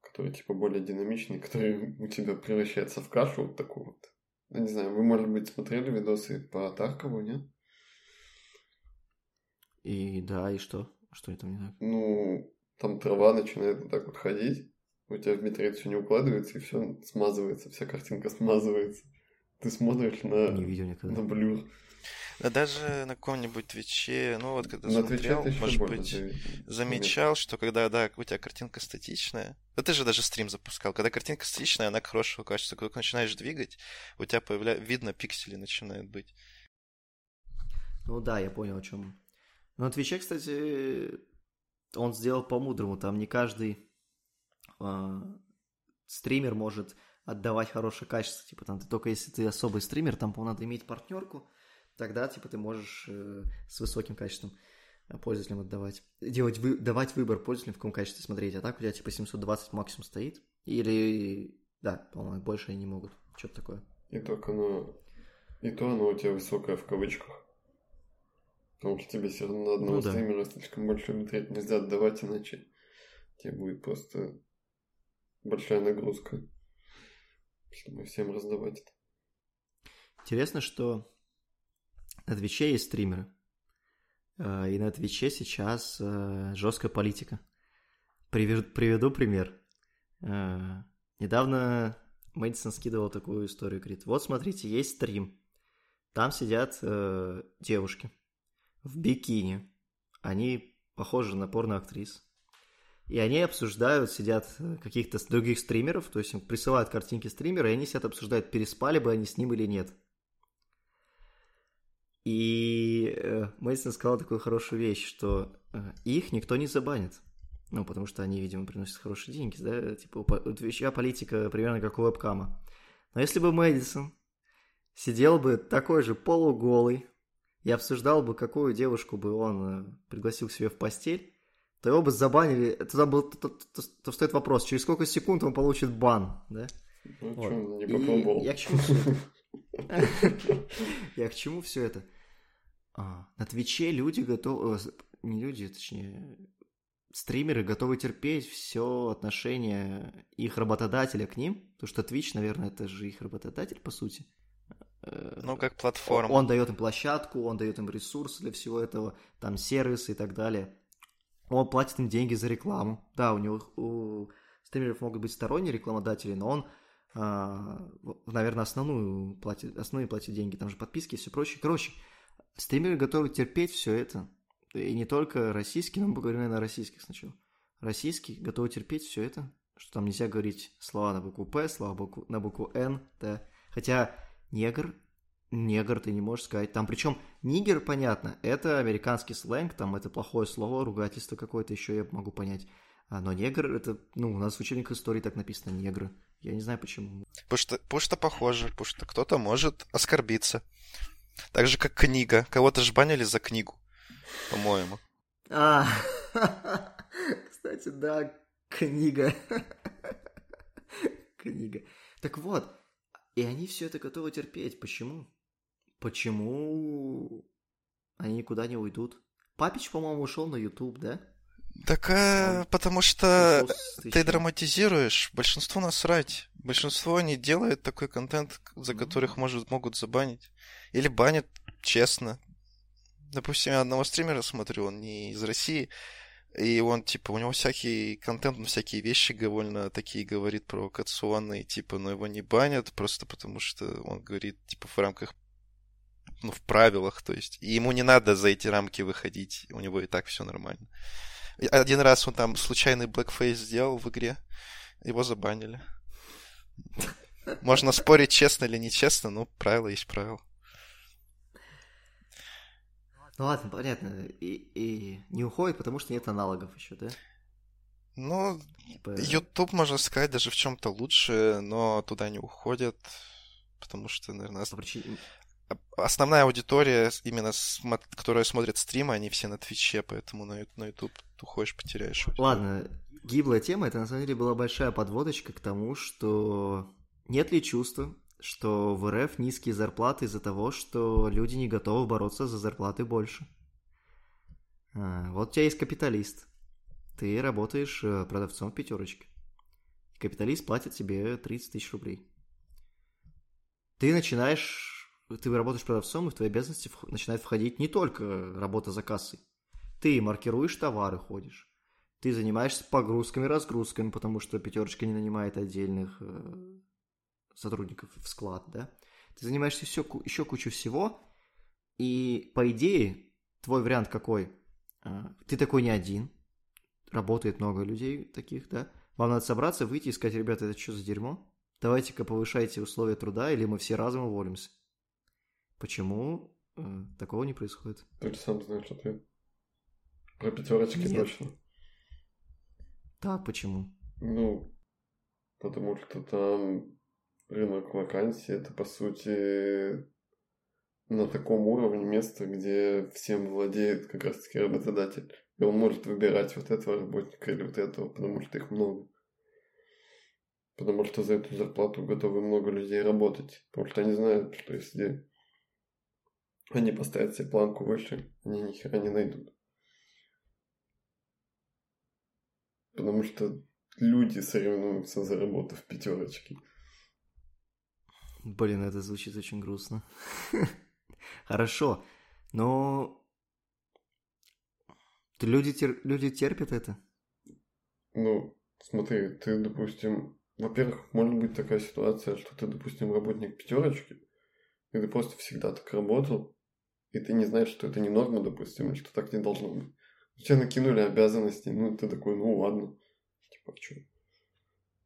который типа более динамичный, который у тебя превращается в кашу вот такую вот. Я не знаю, вы, может быть, смотрели видосы по Таркову, нет? И да, и что? Что это не так? ну, там трава начинает вот так вот ходить, у тебя в битрейт все не укладывается, и все смазывается, вся картинка смазывается. Ты смотришь на, Не видел никогда. на blur. Да даже на каком-нибудь Твиче, ну вот когда На смотрел, может быть, замечал, что когда, да, у тебя картинка статичная, да ты же даже стрим запускал, когда картинка статичная, она хорошего качества, когда ты начинаешь двигать, у тебя появля... видно, пиксели начинают быть. Ну да, я понял, о чем. Но на Твиче, кстати, он сделал по-мудрому. Там не каждый а, стример может отдавать хорошее качество. Типа там ты только если ты особый стример, там, по надо иметь партнерку. Тогда, типа, ты можешь э, с высоким качеством э, пользователям отдавать. Делать, вы, давать выбор пользователям, в каком качестве смотреть. А так у тебя, типа, 720 максимум стоит. Или, да, по-моему, больше они не могут. Что-то такое. И только оно... И то оно у тебя высокое в кавычках. Потому что тебе все равно на одного Ну да. стримера слишком большой битрейт нельзя отдавать, иначе тебе будет просто большая нагрузка, чтобы всем раздавать это. Интересно, что на Твиче есть стримеры. Э, И на Твиче сейчас э, жесткая политика. Приведу пример. Э, Недавно Мэдисон скидывал такую историю, говорит, вот смотрите, есть стрим. Там сидят девушки в бикини. Они похожи на порноактрис. И они обсуждают, сидят каких-то других стримеров, то есть им присылают картинки стримера, и они сидят обсуждают, переспали бы они с ним или нет. И э, Мэдисон сказал такую хорошую вещь, что э, их никто не забанит. Ну, потому что они, видимо, приносят хорошие деньги, да? Типа, Твича политика примерно как у вебкама. Но если бы Мэдисон сидел бы такой же полуголый и обсуждал бы, какую девушку бы он э, пригласил к себе в постель, то его бы забанили. Туда был, то, то- то- то встает вопрос, через сколько секунд он получит бан, да? Ну, Вот. чё, он не И попробовал. я к чему всё это? Я к чему все это? А, на Твиче люди готовы... Не люди, точнее... Стримеры готовы терпеть все отношение их работодателя к ним, потому что Twitch, наверное, это же их работодатель, по сути. Э, Ну, как платформа. Он дает им площадку, он дает им ресурсы для всего этого, там сервисы и так далее. Он платит им деньги за рекламу. Да, у него у стримеров могут быть сторонние рекламодатели, но он, а, наверное, основную платит, основные платит деньги, там же подписки и все прочее. Короче, стримеры готовы терпеть все это. И не только российские, но мы поговорим, наверное, о российских сначала. Российские готовы терпеть все это, что там нельзя говорить слова на букву П, слова букву- на букву Н, да. Хотя негр негр ты не можешь сказать. Там причем нигер, понятно, это американский сленг, там это плохое слово, ругательство какое-то еще я могу понять. А, но негр, это, ну, у нас в учебниках истории так написано, негры. Я не знаю почему. Потому что, потому что похоже, потому что кто-то может оскорбиться. Так же, как книга. Кого-то же банили за книгу, по-моему. А, кстати, да, книга. Книга. Так вот, и они все это готовы терпеть. Почему? Почему они никуда не уйдут? Папич, по-моему, ушел на YouTube, да? Так, а, потому что ты драматизируешь. Большинству насрать. Большинство не делает такой контент, за Ну. которых может, могут забанить. Или банят честно. Допустим, я одного стримера смотрю, он не из России, и он, типа, у него всякий контент, он всякие вещи довольно такие говорит провокационные, типа, но его не банят просто потому, что он говорит, типа, в рамках, ну, в правилах, то есть, и ему не надо за эти рамки выходить, у него и так все нормально. Один раз он там случайный блэкфейс сделал в игре, его забанили. Можно спорить, честно или нечестно, но правило есть правило. Ну ладно, понятно. И, и не уходит, потому что нет аналогов еще, да? Ну, Типа, YouTube, можно сказать, даже в чем-то лучше, но туда не уходят, потому что, наверное, по причине... основная аудитория, именно смо- которая смотрит стримы, они все на Твиче, поэтому на, на YouTube ты уходишь, потеряешь. аудиторию. Ладно, гиблая тема, это на самом деле была большая подводочка к тому, что нет ли чувства, что в РФ низкие зарплаты из-за того, что люди не готовы бороться за зарплаты больше. А, вот у тебя есть капиталист. Ты работаешь э, продавцом в пятерочке. Капиталист платит тебе 30 тысяч рублей. Ты начинаешь... Ты работаешь продавцом, и в твои обязанности начинает входить не только работа за кассой. Ты маркируешь товары, ходишь. Ты занимаешься погрузками, разгрузками, потому что пятерочка не нанимает отдельных э, сотрудников в склад, да? Ты занимаешься еще, еще кучу всего, и по идее твой вариант какой? А, Ты такой не один, работает много людей таких, да? Вам надо собраться, выйти и сказать, ребята, это что за дерьмо? Давайте-ка повышайте условия труда, или мы все разом уволимся. Почему э, такого не происходит? Ты же сам знаешь ответ. Про пятерочки Нет. точно. Так, почему? Ну, потому что там рынок вакансий, это по сути, на таком уровне место, где всем владеет как раз-таки работодатель. И он может выбирать вот этого работника или вот этого, потому что их много. Потому что за эту зарплату готовы много людей работать. Потому что они знают, что если они поставят себе планку выше, они ни хера не найдут. Потому что люди соревнуются за работу в пятерочке. Блин, это звучит очень грустно. Хорошо, но люди, тер... люди терпят это? Ну, смотри, ты, допустим, во-первых, может быть такая ситуация, что ты, допустим, работник пятерочки, и ты просто всегда так работал, и ты не знаешь, что это не норма, допустим, и что так не должно быть. Тебе накинули обязанности, ну, ты такой, ну, ладно. Типа, что?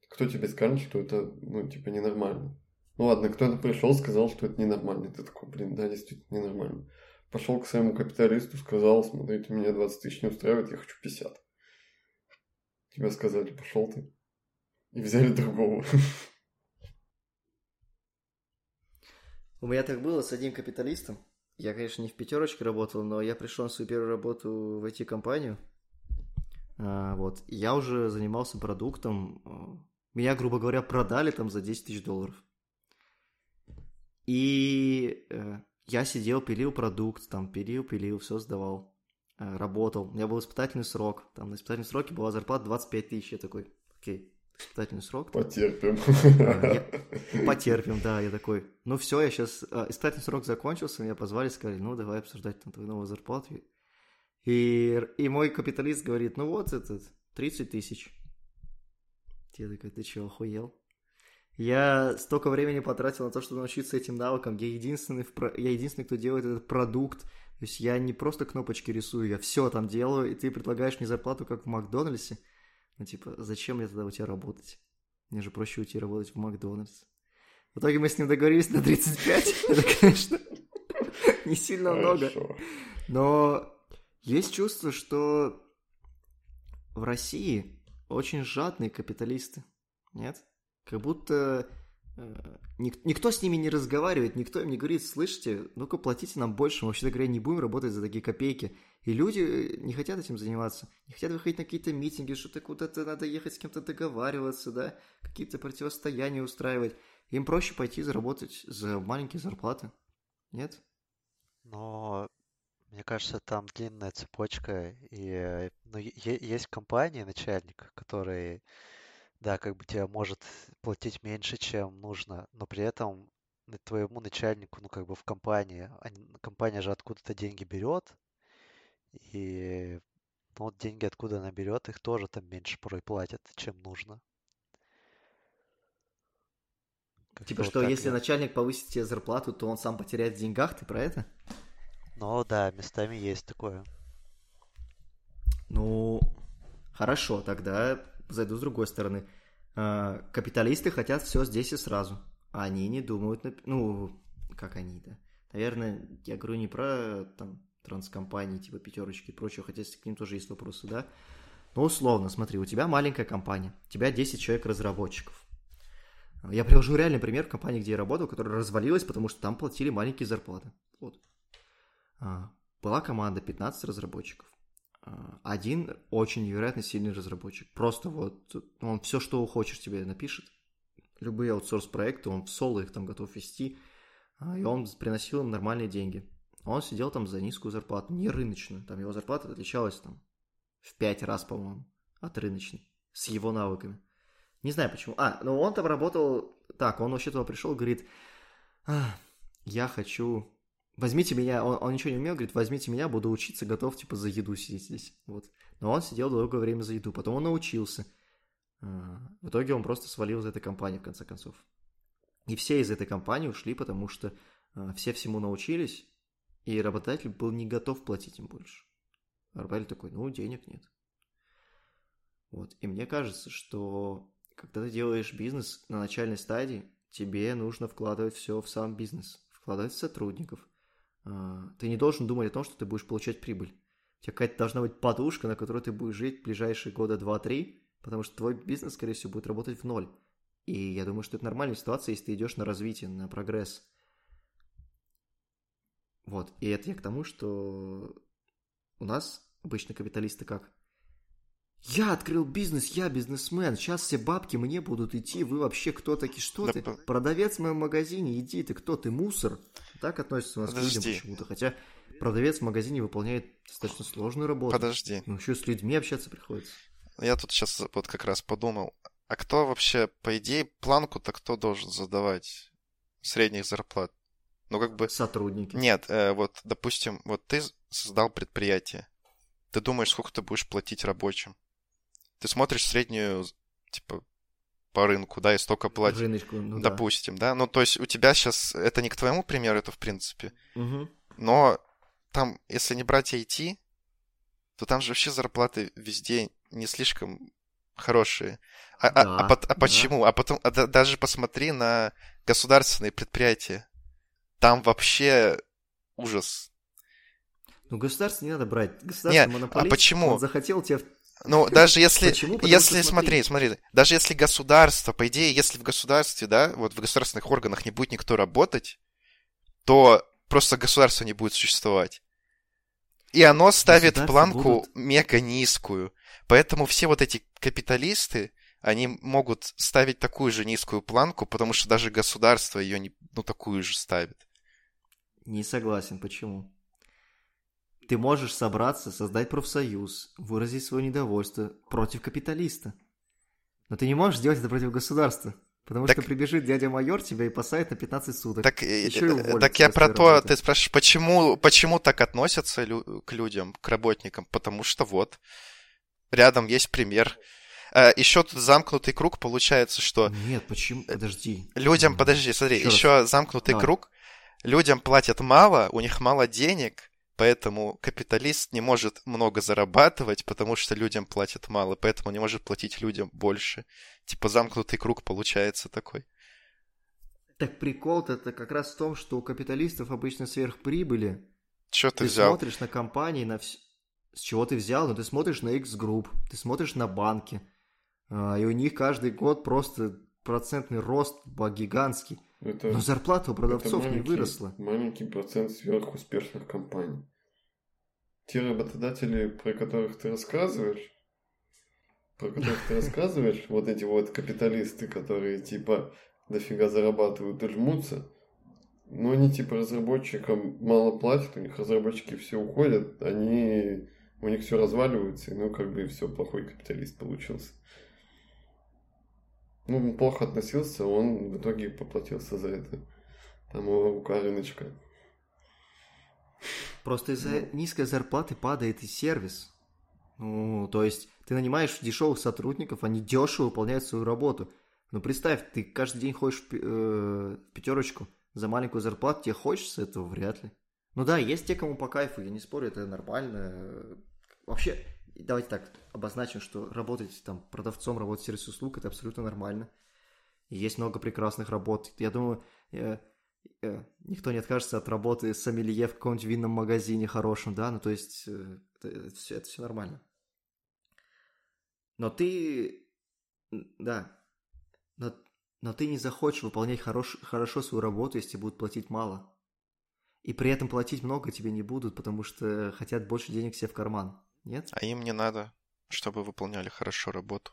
Кто тебе скажет, что это, ну, типа, ненормально? Ну, ладно, кто-то пришел, сказал, что это ненормально. Ты такой, блин, да, действительно ненормально. Пошел к своему капиталисту, сказал, смотрите, меня 20 тысяч не устраивает, я хочу 50. Тебе сказали, пошел ты. И взяли другого. У меня так было с одним капиталистом. Я, конечно, не в пятерочке работал, но я пришел на свою первую работу в IT-компанию. А, вот. Я уже занимался продуктом. Меня, грубо говоря, продали там за 10 тысяч долларов. И э, я сидел, пилил продукт, там, пилил, пилил, все сдавал. Э, работал. У меня был испытательный срок. Там на испытательном сроке была зарплата 25 тысяч. Я такой, окей, испытательный срок. Потерпим. Я... Потерпим, да, я такой. Ну все, я сейчас... А, испытательный срок закончился, меня позвали, сказали, ну давай обсуждать там твою новую зарплату. И, и мой капиталист говорит, ну вот этот, 30 тысяч. Я такой, ты че, охуел? Я столько времени потратил на то, чтобы научиться этим навыкам. Я единственный, в я единственный, кто делает этот продукт. То есть я не просто кнопочки рисую, я все там делаю, и ты предлагаешь мне зарплату, как в Макдональдсе. Ну, типа, зачем мне тогда у тебя работать? Мне же проще уйти работать в Макдональдс. В итоге мы с ним договорились на 35. Это, конечно, не сильно много. Но есть чувство, что в России очень жадные капиталисты. Нет? Как будто э, ник- никто с ними не разговаривает, никто им не говорит, слышите, ну-ка платите нам больше, мы вообще-то говоря не будем работать за такие копейки. И люди э, не хотят этим заниматься, не хотят выходить на какие-то митинги, что-то куда-то надо ехать с кем-то договариваться, да, какие-то противостояния устраивать. Им проще пойти заработать за маленькие зарплаты. Нет? Но мне кажется, там длинная цепочка, и ну, есть компании, начальник, который, да, как бы тебе может платить меньше, чем нужно, но при этом твоему начальнику, ну, как бы в компании, компания же откуда-то деньги берет, и ну, вот деньги откуда она берет, их тоже там меньше порой платят, чем нужно. Как типа, что вот если я... начальник повысит тебе зарплату, то он сам потеряет в деньгах, ты про это? Ну да, местами есть такое. Ну, хорошо, тогда зайду с другой стороны. А, капиталисты хотят все здесь и сразу. Они не думают, ну, как они-то. Наверное, я говорю не про там транскомпании, типа пятерочки и прочее, хотя к ним тоже есть вопросы, да. Но условно, смотри, у тебя маленькая компания, у тебя 10 человек разработчиков. Я привожу реальный пример компании, где я работал, которая развалилась, потому что там платили маленькие зарплаты. Вот. А, была команда 15 разработчиков. А, один очень невероятно сильный разработчик. Просто вот он все, что хочешь, тебе напишет. Любые аутсорс-проекты, он в соло их там готов вести. А, и он приносил им нормальные деньги. Он сидел там за низкую зарплату, не рыночную. Там его зарплата отличалась там в пять раз, по-моему, от рыночной. С его навыками. Не знаю почему. А, ну он там работал... Так, он вообще туда пришел говорит, я хочу... Возьмите меня, он, он ничего не умел, говорит, возьмите меня, буду учиться, готов, типа, за еду сидеть здесь. Вот. Но он сидел долгое время за еду, потом он научился. А, в итоге он просто свалил из этой компании, в конце концов. И все из этой компании ушли, потому что а, все всему научились, и работодатель был не готов платить им больше. Работодатель такой, ну, денег нет. Вот. И мне кажется, что когда ты делаешь бизнес на начальной стадии, тебе нужно вкладывать все в сам бизнес, вкладывать в сотрудников. А, ты не должен думать о том, что ты будешь получать прибыль. У тебя какая-то должна быть подушка, на которой ты будешь жить ближайшие года 2-3, потому что твой бизнес, скорее всего, будет работать в ноль. И я думаю, что это нормальная ситуация, если ты идешь на развитие, на прогресс. Вот, и это я к тому, что у нас обычно капиталисты как? Я открыл бизнес, я бизнесмен, сейчас все бабки мне будут идти, вы вообще кто такие, что Да ты? по- Продавец в моем магазине, иди, ты кто, ты мусор? Так относятся у нас к людям Подожди. почему-то, хотя продавец в магазине выполняет достаточно сложную работу. Подожди. Ну, еще с людьми общаться приходится. Я тут сейчас вот как раз подумал, а кто вообще, по идее, планку-то кто должен задавать средних зарплат? Ну, как бы... Сотрудники. Нет, э, вот, допустим, вот ты создал предприятие. Ты думаешь, сколько ты будешь платить рабочим? Ты смотришь среднюю, типа, по рынку, да, и столько платишь. Рыночку, ну да. Допустим, да. Ну, то есть у тебя сейчас, это не к твоему примеру, это в принципе. Мгм. Но там, если не брать IT, то там же вообще зарплаты везде не слишком хорошие. А, а- Да, а а да. почему? А потом а да- даже посмотри на государственные предприятия. Там вообще ужас. Ну, государство не надо брать. Государство а монополист. почему? Он захотел тебе... Ну, даже если, Почему? Потому если, что смотри, смотри, даже если государство, по идее, если в государстве, да, вот в государственных органах не будет никто работать, то просто государство не будет существовать. И оно ставит планку будут- мега низкую. Поэтому все вот эти капиталисты, они могут ставить такую же низкую планку, потому что даже государство ее не, ну, такую же ставит. Не согласен. Почему? Ты можешь собраться, создать профсоюз, выразить свое недовольство против капиталиста. Но ты не можешь сделать это против государства. Потому Так- что прибежит дядя майор тебя и посадит на 15 суток. Так, э, Ещё и э, так я про то, работы. ты спрашиваешь, почему, почему так относятся лю- к людям, к работникам? Потому что вот, рядом есть пример. Еще тут замкнутый круг, получается, что Нет, почему? Подожди. людям, подожди, смотри, раз. еще замкнутый Давай. круг, людям платят мало, у них мало денег, поэтому капиталист не может много зарабатывать, потому что людям платят мало, поэтому не может платить людям больше. Типа замкнутый круг получается такой. Так прикол-то это как раз в том, что у капиталистов обычно сверхприбыли. Че ты, Ты взял? смотришь на компании, на вс- с чего ты взял, ну ты смотришь на X Group, ты смотришь на банки, а, и у них каждый год просто процентный рост гигантский. Это, Но зарплата у продавцов не выросла. Маленький процент сверхуспешных компаний. Те работодатели, про которых ты рассказываешь, про которых ты рассказываешь, вот эти вот капиталисты, которые типа дофига зарабатывают и жмутся, но они типа разработчикам мало платят, у них разработчики все уходят, они у них все разваливается, и ну как бы и все, плохой капиталист получился. Ну, плохо относился, он в итоге поплатился за это. Там его рука рыночка. Просто из-за Ну. низкой зарплаты падает и сервис. Ну, то есть ты нанимаешь дешевых сотрудников, они дешево выполняют свою работу. Ну, представь, ты каждый день ходишь в э, в пятерочку за маленькую зарплату, тебе хочется этого вряд ли. Ну да, есть те, кому по кайфу, я не спорю, это нормально. Вообще, давайте так обозначим, что работать там продавцом, работать в сервисе услуг, это абсолютно нормально. Есть много прекрасных работ. Я думаю, э, э, никто не откажется от работы сомелье в каком-нибудь винном магазине хорошем, да, ну то есть э, это, это все, это все нормально. Но ты, да, но, но ты не захочешь выполнять хорош, хорошо свою работу, если тебе будут платить мало. И при этом платить много тебе не будут, потому что хотят больше денег себе в карман. Нет? А им не надо, чтобы выполняли хорошо работу.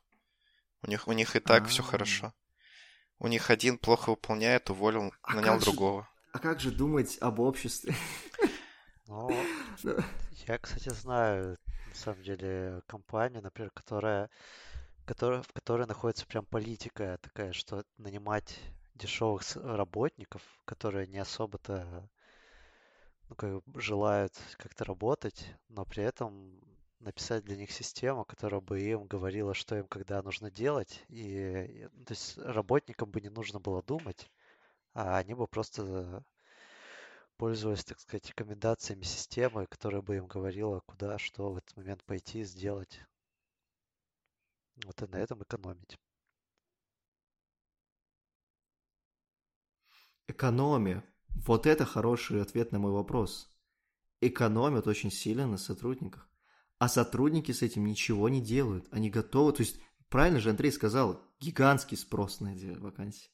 У них, у них и так все А. хорошо. У них один плохо выполняет, уволил, А нанял как же- другого. А как же думать об обществе? Ну, я, кстати, знаю, на самом деле, компанию, например, которая, которая, в которой находится прям политика такая, что нанимать дешевых с- работников, которые не особо-то ну, как желают как-то работать, но при этом написать для них систему, которая бы им говорила, что им когда нужно делать. И, и, ну, то есть работникам бы не нужно было думать, а они бы просто пользовались, так сказать, рекомендациями системы, которая бы им говорила, куда, что в этот момент пойти сделать. Вот и на этом экономить. Экономия. Вот это хороший ответ на мой вопрос. Экономят очень сильно на сотрудниках. А сотрудники с этим ничего не делают. Они готовы. То есть, правильно же Андрей сказал, гигантский спрос на эти вакансии.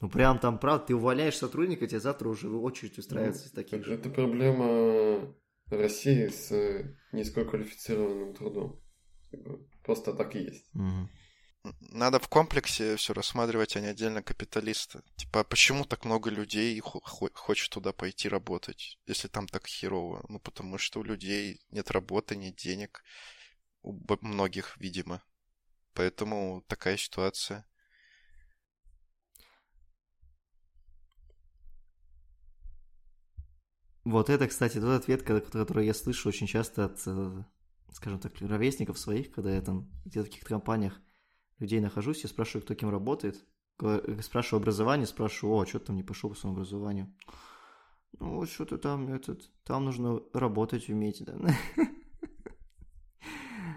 Ну, прям там, правда, ты увольняешь сотрудника, тебе завтра уже в очередь устраивается Ну, таких так же. Это проблема России с низкоквалифицированным трудом. Типа, Просто так и есть. Мгм. Надо в комплексе все рассматривать, а не отдельно капиталиста. Типа, а почему так много людей хо- хо- хочет туда пойти работать, если там так херово? Ну, потому что у людей нет работы, нет денег. У многих, видимо. Поэтому такая ситуация. Вот это, кстати, тот ответ, ко- который я слышу очень часто от, э, скажем так, ровесников своих, когда я там где-то в каких-то компаниях людей нахожусь, я спрашиваю, кто кем работает, Г- спрашиваю образование, спрашиваю, о, что ты там не пошел по своему образованию? Ну, вот что-то там, этот, там нужно работать уметь, да.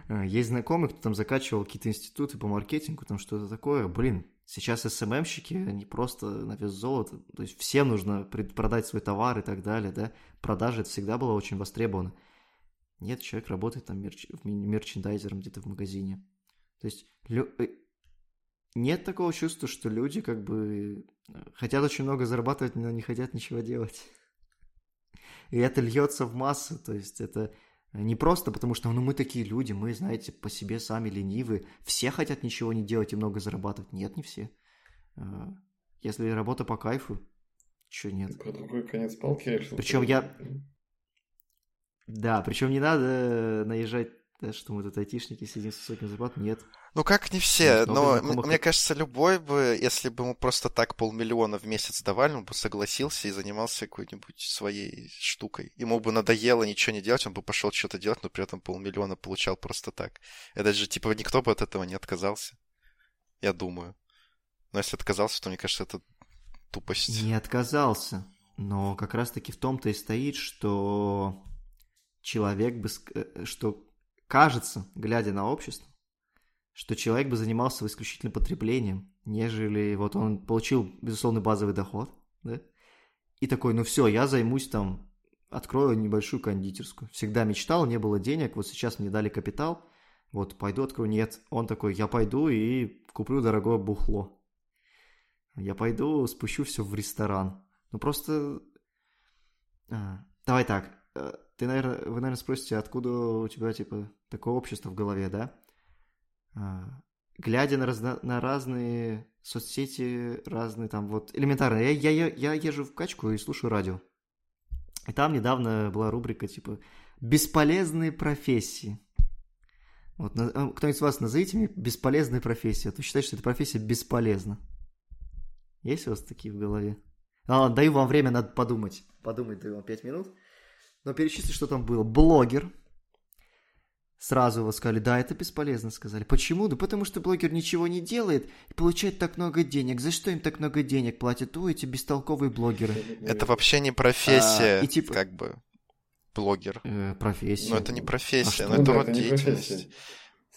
А, Есть знакомый, кто там закачивал какие-то институты по маркетингу, там что-то такое. Блин, сейчас СММщики, они просто на вес золота. То есть всем нужно продать свой товар и так далее, да. Продажа это всегда было очень востребовано. Нет, человек работает там мерч- мерчендайзером где-то в магазине. То есть лю- э, нет такого чувства, что люди как бы э, хотят очень много зарабатывать, но не хотят ничего делать. И это льется в массы, то есть это не просто потому, что ну мы такие люди, мы, знаете, по себе сами ленивы, все хотят ничего не делать и много зарабатывать. Нет, не все. А, Если работа по кайфу, чё нет. Про другой конец палки решил. Причем я-. Да, причем не надо наезжать, да, что мы тут айтишники сидим с высоким зарплатом. Нет. Ну, как не все, но знакомых, мне кажется, любой бы, если бы ему просто так полмиллиона в месяц давали, он бы согласился и занимался какой-нибудь своей штукой. Ему бы надоело ничего не делать, он бы пошел что-то делать, но при этом полмиллиона получал просто так. Это же, типа, никто бы от этого не отказался. Я думаю. Но если отказался, то, мне кажется, это тупость. Не отказался. Но как раз-таки в том-то и стоит, что человек бы... э, Что кажется, глядя на общество, что человек бы занимался исключительно потреблением, нежели вот он получил, безусловно, базовый доход, да, и такой, ну все, я займусь там, открою небольшую кондитерскую. Всегда мечтал, не было денег, вот сейчас мне дали капитал, вот пойду открою. Нет, он такой, я пойду и куплю дорогое бухло. Я пойду спущу все в ресторан. Ну просто... А, давай так. э, Ты, наверное, вы, наверное, спросите, откуда у тебя, типа, такое общество в голове, да? А, глядя на, разно- на разные соцсети, разные там вот... Элементарно, я, я, я, езжу в качку и слушаю радио. И там недавно была рубрика, типа, «Бесполезные профессии». Вот, а, кто-нибудь из вас назовите мне бесполезные профессии. А то считаете, что эта профессия бесполезна. Есть у вас такие в голове? Ладно, даю вам время, надо подумать. Подумать даю вам 5 минут. Но перечисли, что там было. Блогер. Сразу вы сказали, да, это бесполезно, сказали. Почему? Да потому что блогер ничего не делает и получает так много денег. За что им так много денег платят? Ой, эти бестолковые блогеры. Это вообще не профессия, А, и типа- как бы, блогер. Э, профессия. Но это не профессия, А но что? это Ну да, род это деятельности. профессия.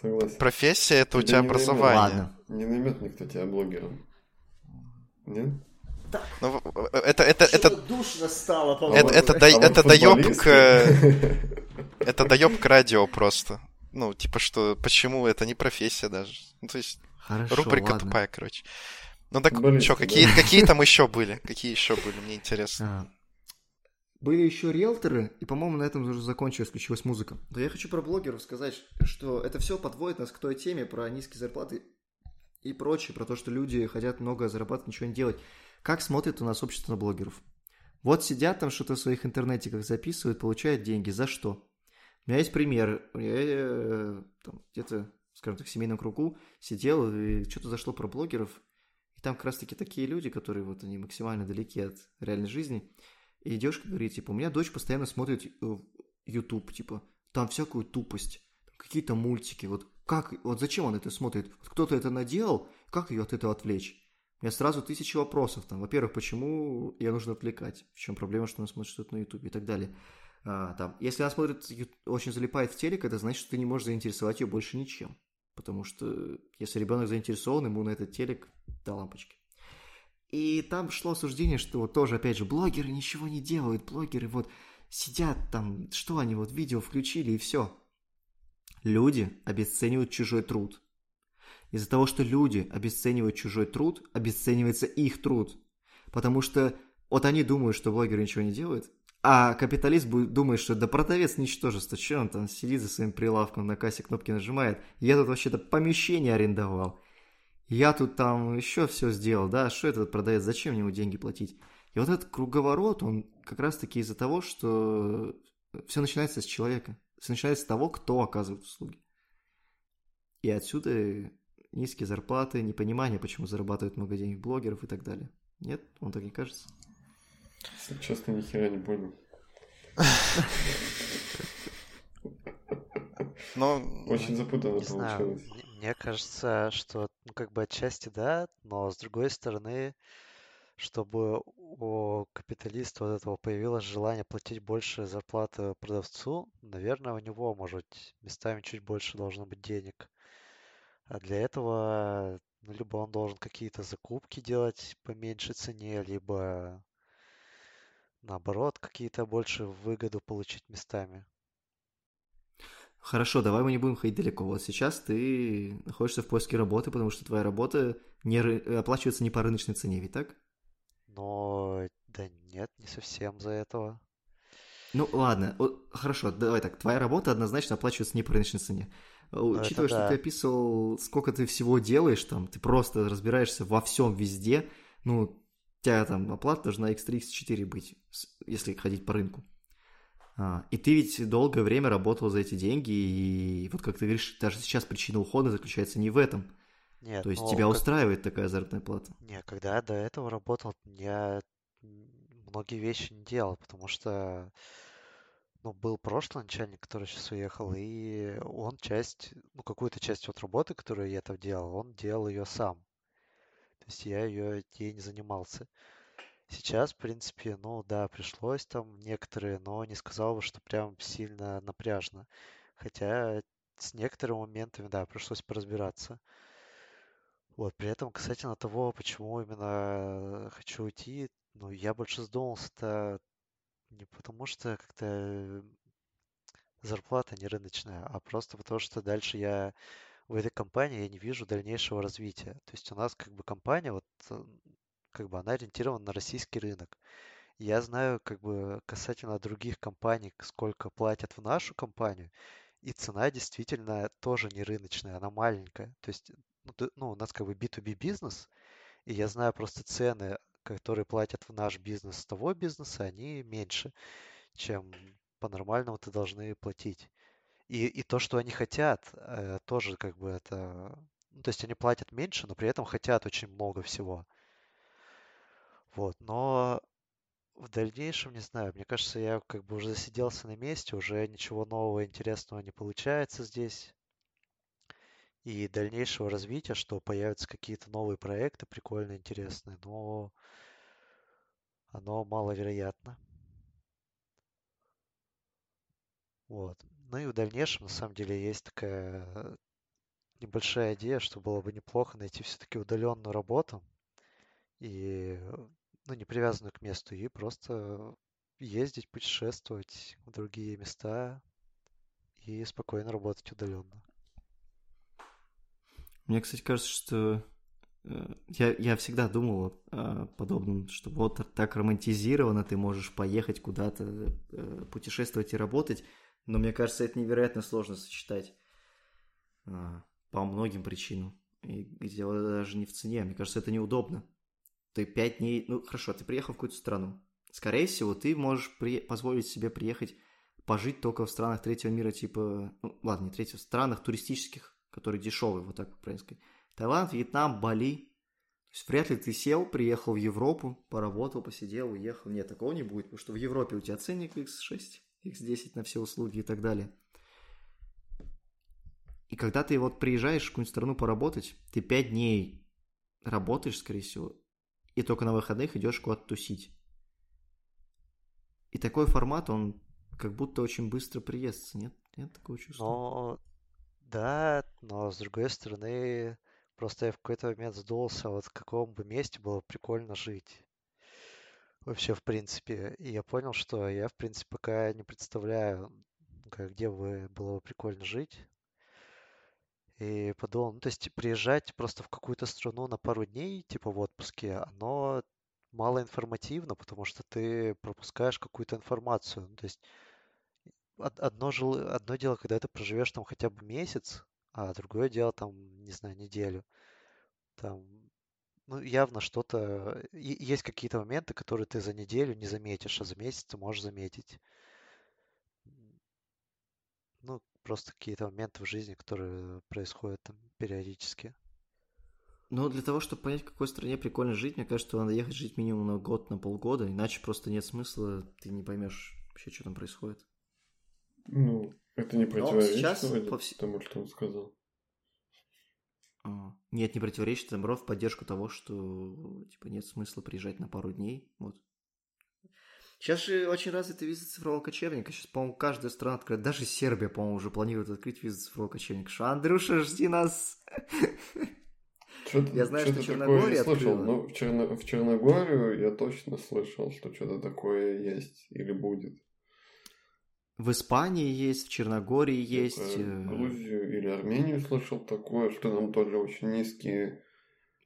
Согласен. Профессия это у Тебя не наймет. образование. Ладно. Не наймет никто тебя блогером. Нет? Ну, это, это, это, душно стало, Это- это да- А это даёб футболисты- к- это доеб к радио просто. Ну, типа, что почему это не профессия даже. Ну, то есть, Хорошо, рубрика ладно. тупая, короче. Ну так Футболисты, что, да. какие, какие там еще были? Какие еще были? Мне интересно. А, Были еще риэлторы, и, по-моему, на этом уже закончилась, включилась музыка. Да я хочу про блогеров сказать, что это все подводит нас к той теме про низкие зарплаты и прочее, про то, что люди хотят много зарабатывать, ничего не делать. Как смотрит у нас общество на блогеров? Вот сидят там что-то в своих интернетиках записывают, получают деньги. За что? У меня есть пример. Я э, там, где-то, скажем так, в семейном кругу сидел, и что-то зашло про блогеров. И там как раз-таки такие люди, которые вот они максимально далеки от реальной жизни. И девушка говорит, типа, у меня дочь постоянно смотрит э, YouTube, типа, там всякую тупость, какие-то мультики, вот как, вот зачем он это смотрит? Вот кто-то это наделал, как ее от этого отвлечь? У меня сразу тысячи вопросов там. Во-первых, почему ее нужно отвлекать? В чем проблема, что она смотрит что-то на YouTube и так далее. А, там, если она смотрит, очень залипает в телек, это значит, что ты не можешь заинтересовать ее больше ничем. Потому что если ребенок заинтересован, ему на этот телек до лампочки. И там шло осуждение, что вот тоже, опять же, блогеры ничего не делают, блогеры вот сидят там, что они вот видео включили и все. Люди обесценивают чужой труд. Из-за того, что люди обесценивают чужой труд, обесценивается их труд. Потому что вот они думают, что блогер ничего не делает, а капиталист будет думает, что да продавец ничтожество, что он там сидит за своим прилавком, на кассе кнопки нажимает. Я тут вообще-то помещение арендовал. Я тут там еще все сделал, да, что этот продавец, зачем ему деньги платить? И вот этот круговорот, он как раз-таки из-за того, что все начинается с человека. Все начинается с того, кто оказывает услуги. И отсюда низкие зарплаты, непонимание, почему зарабатывают много денег блогеров и так далее. Нет? Вам так не кажется? Если честно, ни хера не понял. Но Очень запутанно получилось. мне мне кажется, что, ну, как бы отчасти да, но с другой стороны, чтобы у капиталиста вот этого появилось желание платить больше зарплаты продавцу, наверное, у него, может, быть, местами чуть больше должно быть денег. А для этого, ну, либо он должен какие-то закупки делать по меньшей цене, либо наоборот, какие-то больше выгоду получить местами. Хорошо, давай мы не будем ходить далеко. Вот сейчас ты находишься в поиске работы, потому что твоя работа не ры- оплачивается не по рыночной цене, ведь так? Но да нет, не совсем за этого. Ну ладно, хорошо, давай так. Твоя работа однозначно оплачивается не по рыночной цене. Это Учитывая, что да. ты описывал, сколько ты всего делаешь, там, ты просто разбираешься во всем везде, ну, у тебя там оплата должна X3, X4 быть, если ходить по рынку. А, и ты ведь долгое время работал за эти деньги, и вот как ты говоришь, даже сейчас причина ухода заключается не в этом. Нет, То есть ну, тебя как- устраивает такая заработная плата. Не, когда я до этого работал, я многие вещи не делал, потому что, ну, был прошлый начальник, который сейчас уехал, и он часть, ну, какую-то часть вот работы, которую я там делал, он делал ее сам. То есть я ее ей не занимался. Сейчас, в принципе, ну да, пришлось там некоторые, но не сказал бы, что прям сильно напряжно. Хотя с некоторыми моментами, да, пришлось поразбираться. Вот, при этом касательно того, почему именно хочу уйти, ну, я больше задумался-то не потому, что как-то зарплата не рыночная, а просто потому, что дальше я в этой компании я не вижу дальнейшего развития. То есть у нас как бы компания, вот э, как бы она ориентирована на российский рынок. Я знаю как бы касательно других компаний, сколько платят в нашу компанию, и цена действительно тоже не рыночная, она маленькая. То есть ну, ну, у нас как бы B2B бизнес, и я знаю просто цены, которые платят в наш бизнес с того бизнеса, они меньше, чем по-нормальному ты должны платить. И, и то, что они хотят, э, тоже как бы это... Ну, то есть они платят меньше, но при этом хотят очень много всего. Вот, но в дальнейшем, не знаю, мне кажется, я как бы уже засиделся на месте, уже ничего нового интересного не получается здесь. И дальнейшего развития, что появятся какие-то новые проекты прикольные, интересные, но оно маловероятно. Вот. Ну и в дальнейшем, на самом деле, есть такая небольшая идея, что было бы неплохо найти все-таки удаленную работу и, ну, не привязанную к месту, и просто ездить, путешествовать в другие места и спокойно работать удаленно. Мне, кстати, кажется, что э, я, я всегда думал о подобном, что вот так романтизировано, ты можешь поехать куда-то, э, путешествовать и работать, но мне кажется, это невероятно сложно сочетать а, по многим причинам. И дело даже не в цене, мне кажется, это неудобно. Ты пять дней, ну хорошо, ты приехал в какую-то страну. Скорее всего, ты можешь при... позволить себе приехать пожить только в странах третьего мира, типа, ну ладно, не третьего, в странах туристических, которые дешевые, вот так правильно сказать. Таиланд, Вьетнам, Бали. То есть вряд ли ты сел, приехал в Европу, поработал, посидел, уехал. Нет, такого не будет, потому что в Европе у тебя ценник X6, X10 на все услуги и так далее. И когда ты вот приезжаешь в какую-нибудь страну поработать, ты пять дней работаешь, скорее всего, и только на выходных идешь куда-то тусить. И такой формат, он как будто очень быстро приестся, нет? Нет такого чувства? Но да, но с другой стороны, просто я в какой-то момент задумался, вот в каком бы месте было прикольно жить. Вообще, в принципе. И я понял, что я, в принципе, пока не представляю, как, где бы было бы прикольно жить. И подумал, ну, то есть приезжать просто в какую-то страну на пару дней, типа в отпуске, оно мало информативно, потому что ты пропускаешь какую-то информацию. Ну, то есть одно, жел... одно дело, когда ты проживешь там хотя бы месяц, а другое дело там, не знаю, неделю. Там, ну, явно что-то... Есть какие-то моменты, которые ты за неделю не заметишь, а за месяц ты можешь заметить. Ну, просто какие-то моменты в жизни, которые происходят там периодически. Ну, для того, чтобы понять, в какой стране прикольно жить, мне кажется, надо ехать жить минимум на год, на полгода, иначе просто нет смысла, ты не поймешь вообще, что там происходит. Ну, это не противоречит сейчас по вс... тому, что он сказал. А, нет, не противоречит, наоборот, в поддержку того, что типа нет смысла приезжать на пару дней. Вот. Сейчас же очень развита виза цифрового кочевника. Сейчас, по-моему, каждая страна открывает. Даже Сербия, по-моему, уже планирует открыть визу цифрового кочевника. Что, Андрюша, жди нас! Что-то, я знаю, что, что Черногория слышал, но в, Черно... в Черногорию я точно слышал, что что-то такое есть или будет. В Испании есть, в Черногории есть. В э, Грузию или Армению слышал такое, что там тоже очень низкие...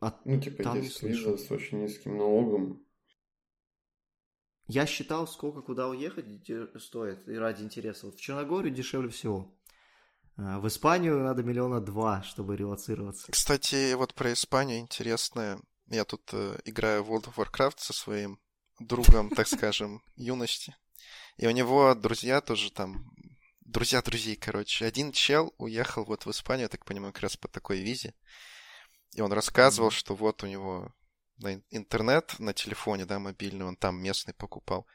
А ну, типа, там есть виза с очень низким налогом. Я считал, сколько куда уехать стоит, и ради интереса. Вот в Черногорию дешевле всего. А, в Испанию надо миллиона два, чтобы релацироваться. Кстати, вот про Испанию интересное. Я тут э, играю в World of Warcraft со своим другом, так скажем, юности. И у него друзья тоже там, друзья друзей, короче. Один чел уехал вот в Испанию, я так понимаю, как раз по такой визе. И он рассказывал, mm-hmm. что вот у него на интернет на телефоне, да, мобильный, он там местный покупал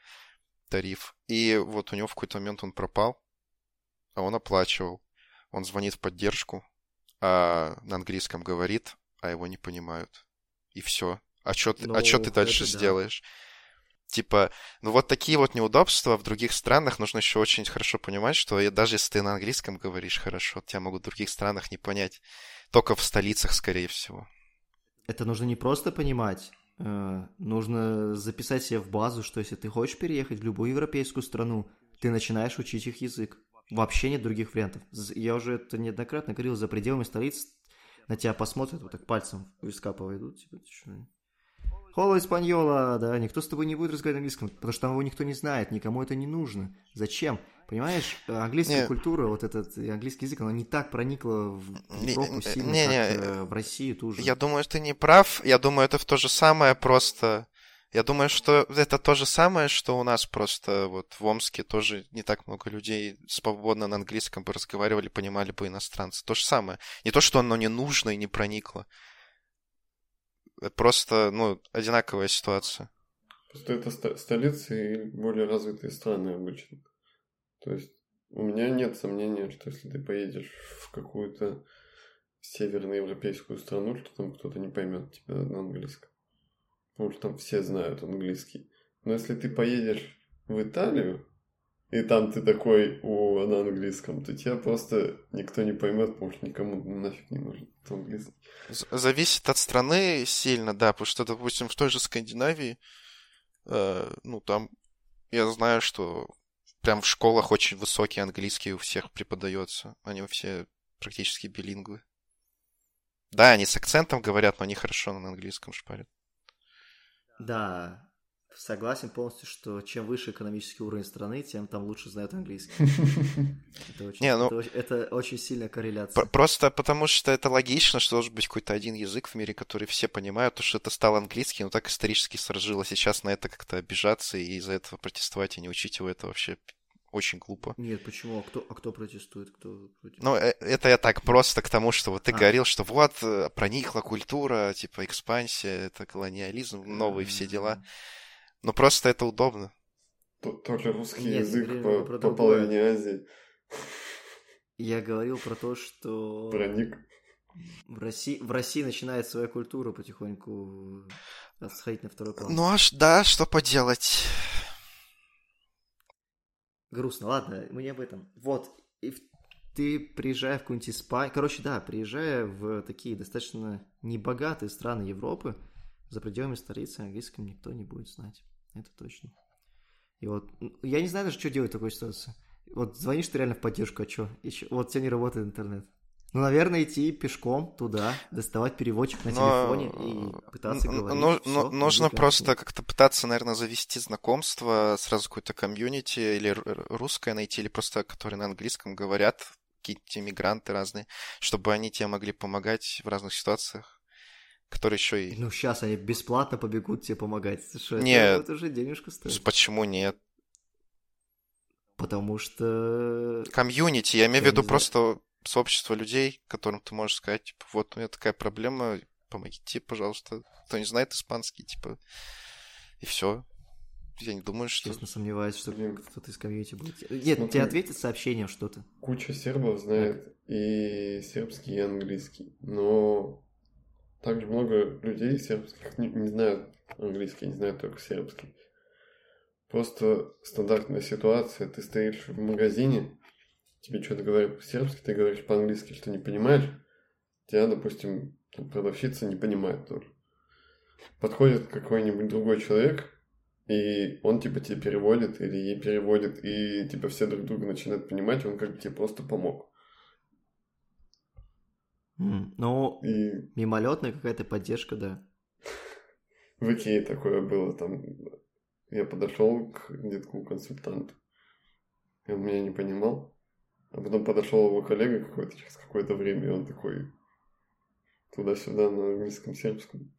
тариф. И вот у него в какой-то момент он пропал, а он оплачивал он звонит в поддержку, а на английском говорит, а его не понимают. И все. А что ну, а ты дальше да. сделаешь? Типа, ну вот такие вот неудобства в других странах нужно еще очень хорошо понимать, что даже если ты на английском говоришь хорошо, тебя могут в других странах не понять. Только в столицах, скорее всего. Это нужно не просто понимать, э, нужно записать себе в базу, что если ты хочешь переехать в любую европейскую страну, ты начинаешь учить их язык. Вообще нет других вариантов. Я уже это неоднократно говорил, за пределами столиц на тебя посмотрят, вот так пальцем виска поведут. Типа, ты что? Холо испаньола, да, никто с тобой не будет разговаривать на английском, потому что там его никто не знает, никому это не нужно. Зачем? Понимаешь, английская не. культура, вот этот английский язык, она не так проникла в Европу сильно, не, не, как э, в Россию тоже. Я думаю, ты не прав. Я думаю, это то же самое, просто я думаю, что это то же самое, что у нас просто вот в Омске тоже не так много людей свободно на английском бы разговаривали, понимали бы иностранцы. То же самое. Не то, что оно не нужно и не проникло. Просто, ну, одинаковая ситуация. Просто это столицы и более развитые страны обычно. То есть у меня нет сомнения, что если ты поедешь в какую-то северноевропейскую страну, что там кто-то не поймет тебя на английском потому что там все знают английский. Но если ты поедешь в Италию, и там ты такой о, на английском, то тебя просто никто не поймет, потому что никому нафиг не нужен английский. Зависит от страны сильно, да, потому что, допустим, в той же Скандинавии, э, ну, там я знаю, что прям в школах очень высокий английский у всех преподается. Они все практически билингвы. Да, они с акцентом говорят, но они хорошо на английском шпарят. Да, согласен полностью, что чем выше экономический уровень страны, тем там лучше знают английский. Это очень, Не, ну, это, это очень сильная корреляция. Просто потому что это логично, что должен быть какой-то один язык в мире, который все понимают, то, что это стал английский, но так исторически сложилось. Сейчас на это как-то обижаться и из-за этого протестовать и не учить его, это вообще очень глупо. Нет, почему? А кто, а кто протестует? Кто против? Ну, э, это я так просто к тому, что вот ты а. говорил, что вот э, проникла культура, типа экспансия, это колониализм, новые все дела. Но просто это удобно. Тоже русский Нет, язык по, по, по половине Азии. Я говорил про то, что... Проник. В России, в России начинает своя культура потихоньку сходить на второй план. Ну аж да, что поделать. Грустно, ладно, мы не об этом. Вот, и ты приезжая в какую-нибудь Испанию, короче, да, приезжая в такие достаточно небогатые страны Европы, за пределами столицы английском никто не будет знать. Это точно. И вот, я не знаю даже, что делать в такой ситуации. Вот звонишь ты реально в поддержку, а что? Еще, вот у тебя не работает интернет. Ну, наверное, идти пешком туда, доставать переводчик на Но- телефоне и пытаться Н- говорить. ну- всё, ну- нужно просто как-то пытаться, наверное, завести знакомство, сразу какое-то комьюнити или русское найти, или просто которые на английском говорят, какие-то иммигранты разные, чтобы они тебе могли помогать в разных ситуациях, которые еще и... Ну, сейчас они бесплатно побегут тебе помогать. Что, это- Нет. это уже денежку стоит. Почему нет? Потому что... Комьюнити, я имею в виду просто сообщество людей, которым ты можешь сказать, типа, вот у меня такая проблема, помогите, пожалуйста. Кто не знает испанский, типа, и все. Я не думаю, что... Честно сомневаюсь, что Блин. кто-то из комьюнити будет. Нет, Смотри. тебе ответит сообщением что-то. Куча сербов знает и сербский, и английский. Но также много людей сербских не, не знают английский, не знают только сербский. Просто стандартная ситуация. Ты стоишь в магазине, тебе что-то говорят по-сербски, ты говоришь по-английски, что не понимаешь. Тебя, допустим, продавщица не понимает тоже. Подходит какой-нибудь другой человек, и он типа тебе переводит, или ей переводит, и типа все друг друга начинают понимать, он как бы тебе просто помог. Ну, И мимолетная какая-то поддержка, да. в Икее такое было, там я подошел к детку консультанту, и он меня не понимал, а потом подошел его коллега какой-то через какое-то время, и он такой туда-сюда на английском, сербском.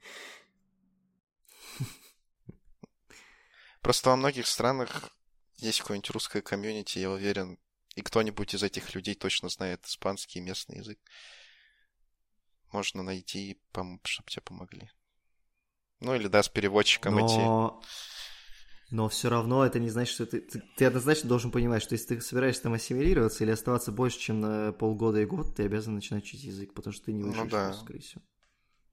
Просто во многих странах есть какое-нибудь русское комьюнити, я уверен, и кто-нибудь из этих людей точно знает испанский и местный язык. Можно найти, чтобы тебе помогли. Ну или да, с переводчиком идти. Но... Но все равно это не значит, что ты, ты... Ты однозначно должен понимать, что если ты собираешься там ассимилироваться или оставаться больше, чем на полгода и год, ты обязан начинать учить язык, потому что ты не Ну выживешь, да. просто, скорее всего.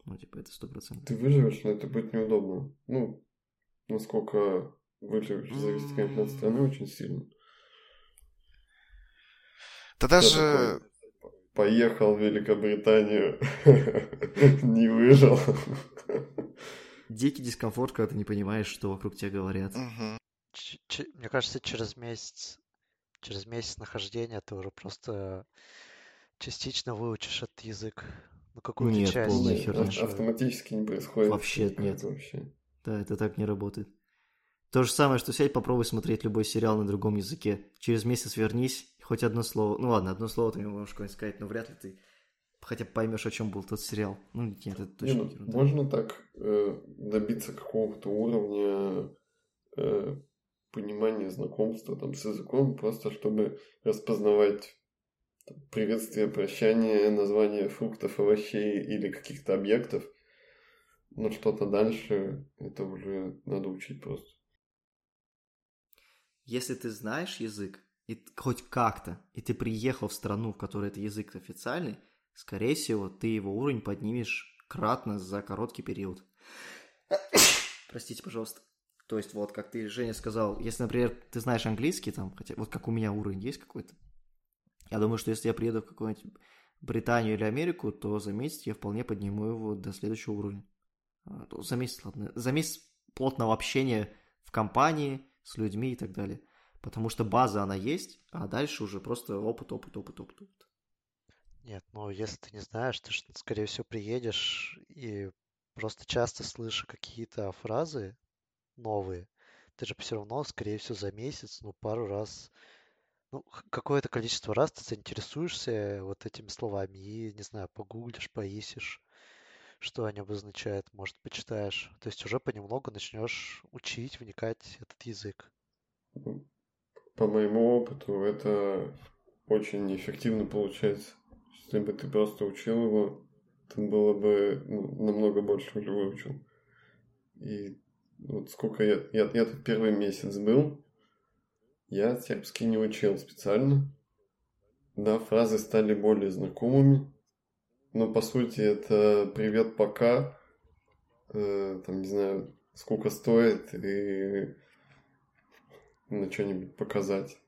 Ну, типа, это сто процентов. Ты выживешь, но это будет неудобно. Ну, насколько выживешь, зависит, конечно, от страны очень сильно. Да даже... такой, Поехал в Великобританию, не выжил. Дикий дискомфорт, когда ты не понимаешь, что вокруг тебя говорят. Мне кажется, через месяц, через месяц нахождения ты уже просто частично выучишь этот язык. Ну, какую-то Нет, часть. полная херня. ав- автоматически не происходит. Вообще нет. Вообще. Да, это так не работает. То же самое, что сядь, попробуй смотреть любой сериал на другом языке. Через месяц вернись, хоть одно слово. Ну ладно, одно слово ты можешь какое-нибудь сказать, но вряд ли ты хотя бы поймешь, о чем был тот сериал. Ну, нет, это Не, точно ну, ерунда. можно так э, добиться какого-то уровня э, понимания, знакомства там, с языком, просто чтобы распознавать там, приветствие, прощание, название фруктов, овощей или каких-то объектов. Но что-то дальше, это уже надо учить просто. Если ты знаешь язык, и хоть как-то, и ты приехал в страну, в которой этот язык официальный, скорее всего, ты его уровень поднимешь кратно за короткий период. Простите, пожалуйста. То есть, вот, как ты, Женя, сказал, если, например, ты знаешь английский, там, хотя, вот как у меня уровень есть какой-то, я думаю, что если я приеду в какую-нибудь Британию или Америку, то за месяц я вполне подниму его до следующего уровня. А, За месяц, ладно, за месяц плотного общения в компании, с людьми и так далее. Потому что база, она есть, а дальше уже просто опыт, опыт, опыт, опыт, опыт. Нет, ну если ты не знаешь, ты, ж, скорее всего, приедешь и просто часто слышишь какие-то фразы новые. Ты же все равно, скорее всего, за месяц, ну, пару раз, ну, какое-то количество раз ты заинтересуешься вот этими словами и, не знаю, погуглишь, поищешь, что они обозначают, может, почитаешь. То есть уже понемногу начнешь учить, вникать этот язык. По моему опыту, это очень эффективно получается. Если бы ты просто учил его, ты было бы ну, намного больше уже выучил. И вот сколько я, я... Я тут первый месяц был, я сербский не учил специально. Да, фразы стали более знакомыми. Но по сути это привет пока, э, там не знаю, сколько стоит и на что-нибудь показать.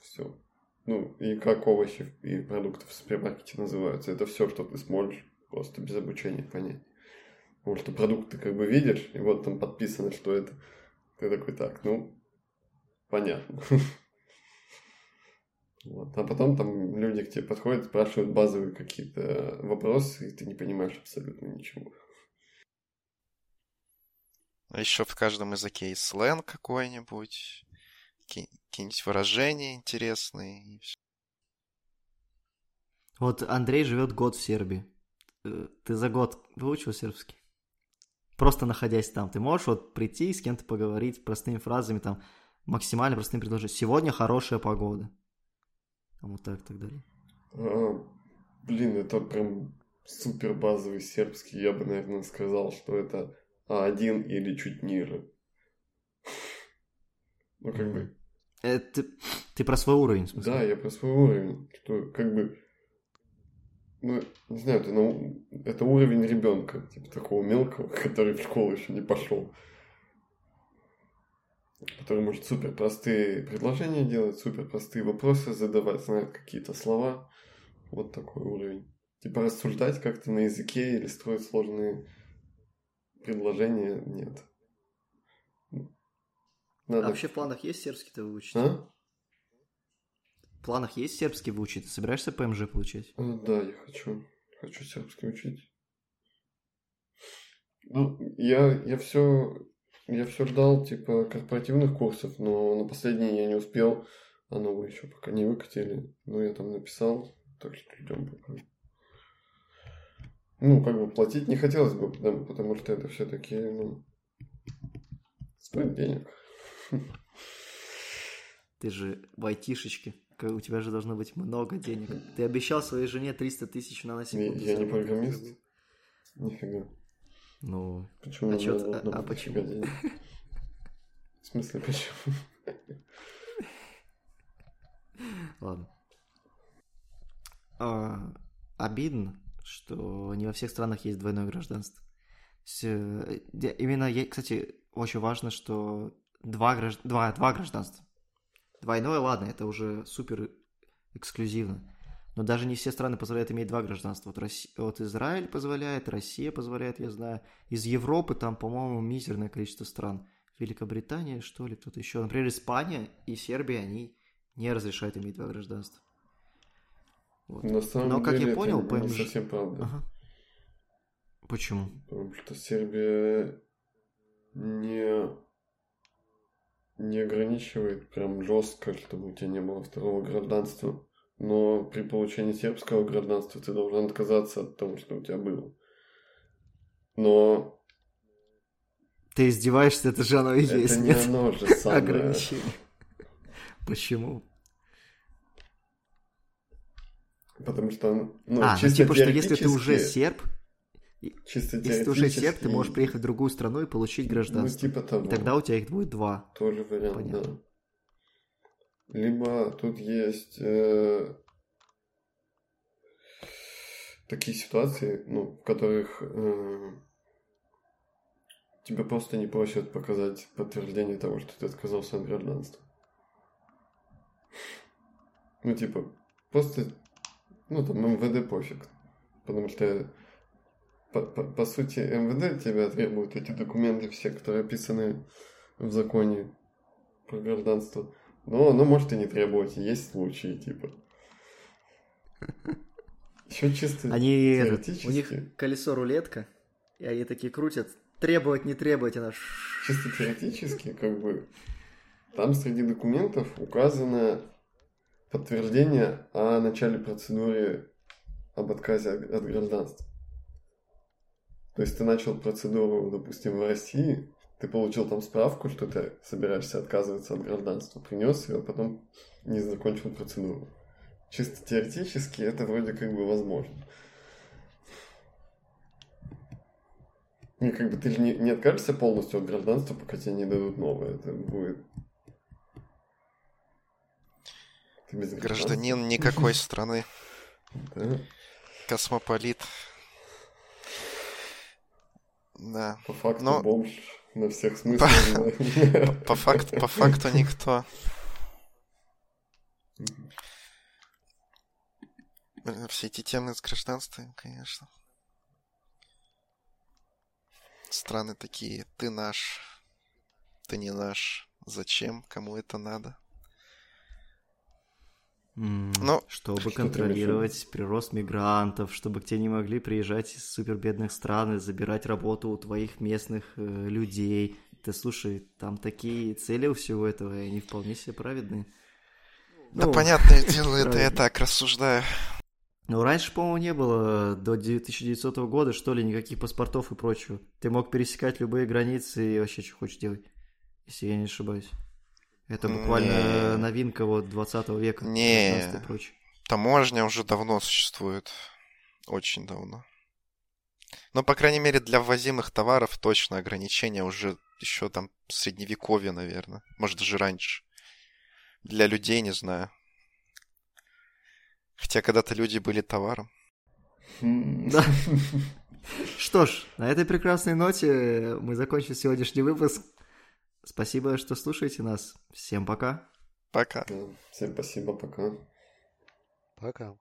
Все. Ну, и как овощи и продукты в супермаркете называются. Это все, что ты сможешь просто без обучения понять. Потому что продукты как бы видишь, и вот там подписано, что это. Ты такой, так, ну, понятно. Вот. А потом там люди к тебе подходят, спрашивают базовые какие-то вопросы, и ты не понимаешь абсолютно ничего. А еще в каждом языке есть сленг какой-нибудь, какие-нибудь выражения интересные. И все. Вот Андрей живет год в Сербии. Э, ты за год выучил сербский? Просто находясь там, ты можешь вот прийти с кем-то поговорить простыми фразами, там, максимально простым предложить. Сегодня хорошая погода. Там вот так, так далее. А, блин, это прям супер базовый сербский. Я бы, наверное, сказал, что это А1 или чуть ниже. Ну, как бы... Это ты про свой уровень, в смысле? Да, я про свой уровень. Что, как бы, ну, не знаю, это, ну, это уровень ребенка, типа такого мелкого, который в школу еще не пошел. Который может супер простые предложения делать, супер простые вопросы задавать, знает какие-то слова. Вот такой уровень. Типа рассуждать как-то на языке или строить сложные предложения нет. Надо... А вообще в планах есть сербский-то выучить? А? планах есть сербский выучить? Ты собираешься ПМЖ получать? А, да, я хочу. Хочу сербский учить. Ну, я, я все я все ждал, типа, корпоративных курсов, но на последний я не успел, а новые еще пока не выкатили. Ну, я там написал, так что ждем пока. Ну, как бы платить не хотелось бы, потому, потому что это все-таки, ну, стоит денег. Ты же в айтишечке у тебя же должно быть много денег. Ты обещал своей жене 300 тысяч на секунду. Я, я не программист. Нифига. Ну, почему а, чё, а, а почему? Денег? В смысле, почему? Ладно. А, обидно, что не во всех странах есть двойное гражданство. Э, именно, кстати, очень важно, что два, гражд... два, два гражданства. Двойное, ладно, это уже супер эксклюзивно. Но даже не все страны позволяют иметь два гражданства. Вот, Россия, вот Израиль позволяет, Россия позволяет, я знаю. Из Европы там, по-моему, мизерное количество стран. Великобритания, что ли, кто-то еще. Например, Испания и Сербия, они не разрешают иметь два гражданства. Вот. На самом Но, как деле, я понял, это ПМЖ... не совсем правда. Ага. Почему? Потому что Сербия не не ограничивает прям жестко, чтобы у тебя не было второго гражданства. Но при получении сербского гражданства ты должен отказаться от того, что у тебя было. Но... Ты издеваешься, это же оно и есть, это нет? не оно же самое. Ограничение. Почему? Потому что, ну, а, ну типа, что если ты уже серб, Чисто Если ты уже серб, ты можешь приехать в другую страну и получить гражданство. Ну, типа того. И тогда у тебя их будет два. Тоже вариант, Понятно. да. Либо тут есть э, такие ситуации, ну, в которых э, тебя просто не просят показать подтверждение того, что ты отказался от гражданства. Ну, типа, просто, ну, там, МВД пофиг. Потому что по, по, по сути, МВД тебя требует эти документы все, которые описаны в законе про гражданство. Но оно может и не требовать, есть случаи, типа. Еще чисто они, теоретически. У них колесо рулетка, и они такие крутят. Требовать, не требовать, она... Чисто теоретически, как бы, там среди документов указано подтверждение о начале процедуры об отказе от гражданства. То есть ты начал процедуру, допустим, в России, ты получил там справку, что ты собираешься отказываться от гражданства, принес ее, а потом не закончил процедуру. Чисто теоретически это вроде как бы возможно. И как бы ты же не, не откажешься полностью от гражданства, пока тебе не дадут новое. Это будет... Гражданин никакой страны. Космополит. Да. По факту Но... бомж на всех смыслах. По, факту, по факту никто. Все эти темы с гражданством, конечно. Страны такие, ты наш, ты не наш, зачем, кому это надо? Ну, чтобы контролировать прирост мигрантов, чтобы к тебе не могли приезжать из супербедных стран и забирать работу у твоих местных э, людей. Ты слушай, там такие цели у всего этого, и они вполне себе праведные. да Ну, понятное дело, это я так рассуждаю. Ну, раньше, по-моему, не было до 1900 года, что ли, никаких паспортов и прочего. Ты мог пересекать любые границы и вообще что хочешь делать, если я не ошибаюсь. Это буквально Не. новинка вот 20 века. Не. 19 и прочее. Таможня уже давно существует. Очень давно. Но, по крайней мере, для ввозимых товаров точно ограничения уже еще там средневековье, наверное. Может, даже раньше. Для людей не знаю. Хотя когда-то люди были товаром. М. Да. Что ж, на этой прекрасной ноте мы закончим сегодняшний выпуск. Спасибо, что слушаете нас. Всем пока. Пока. Да. Всем спасибо, пока. Пока.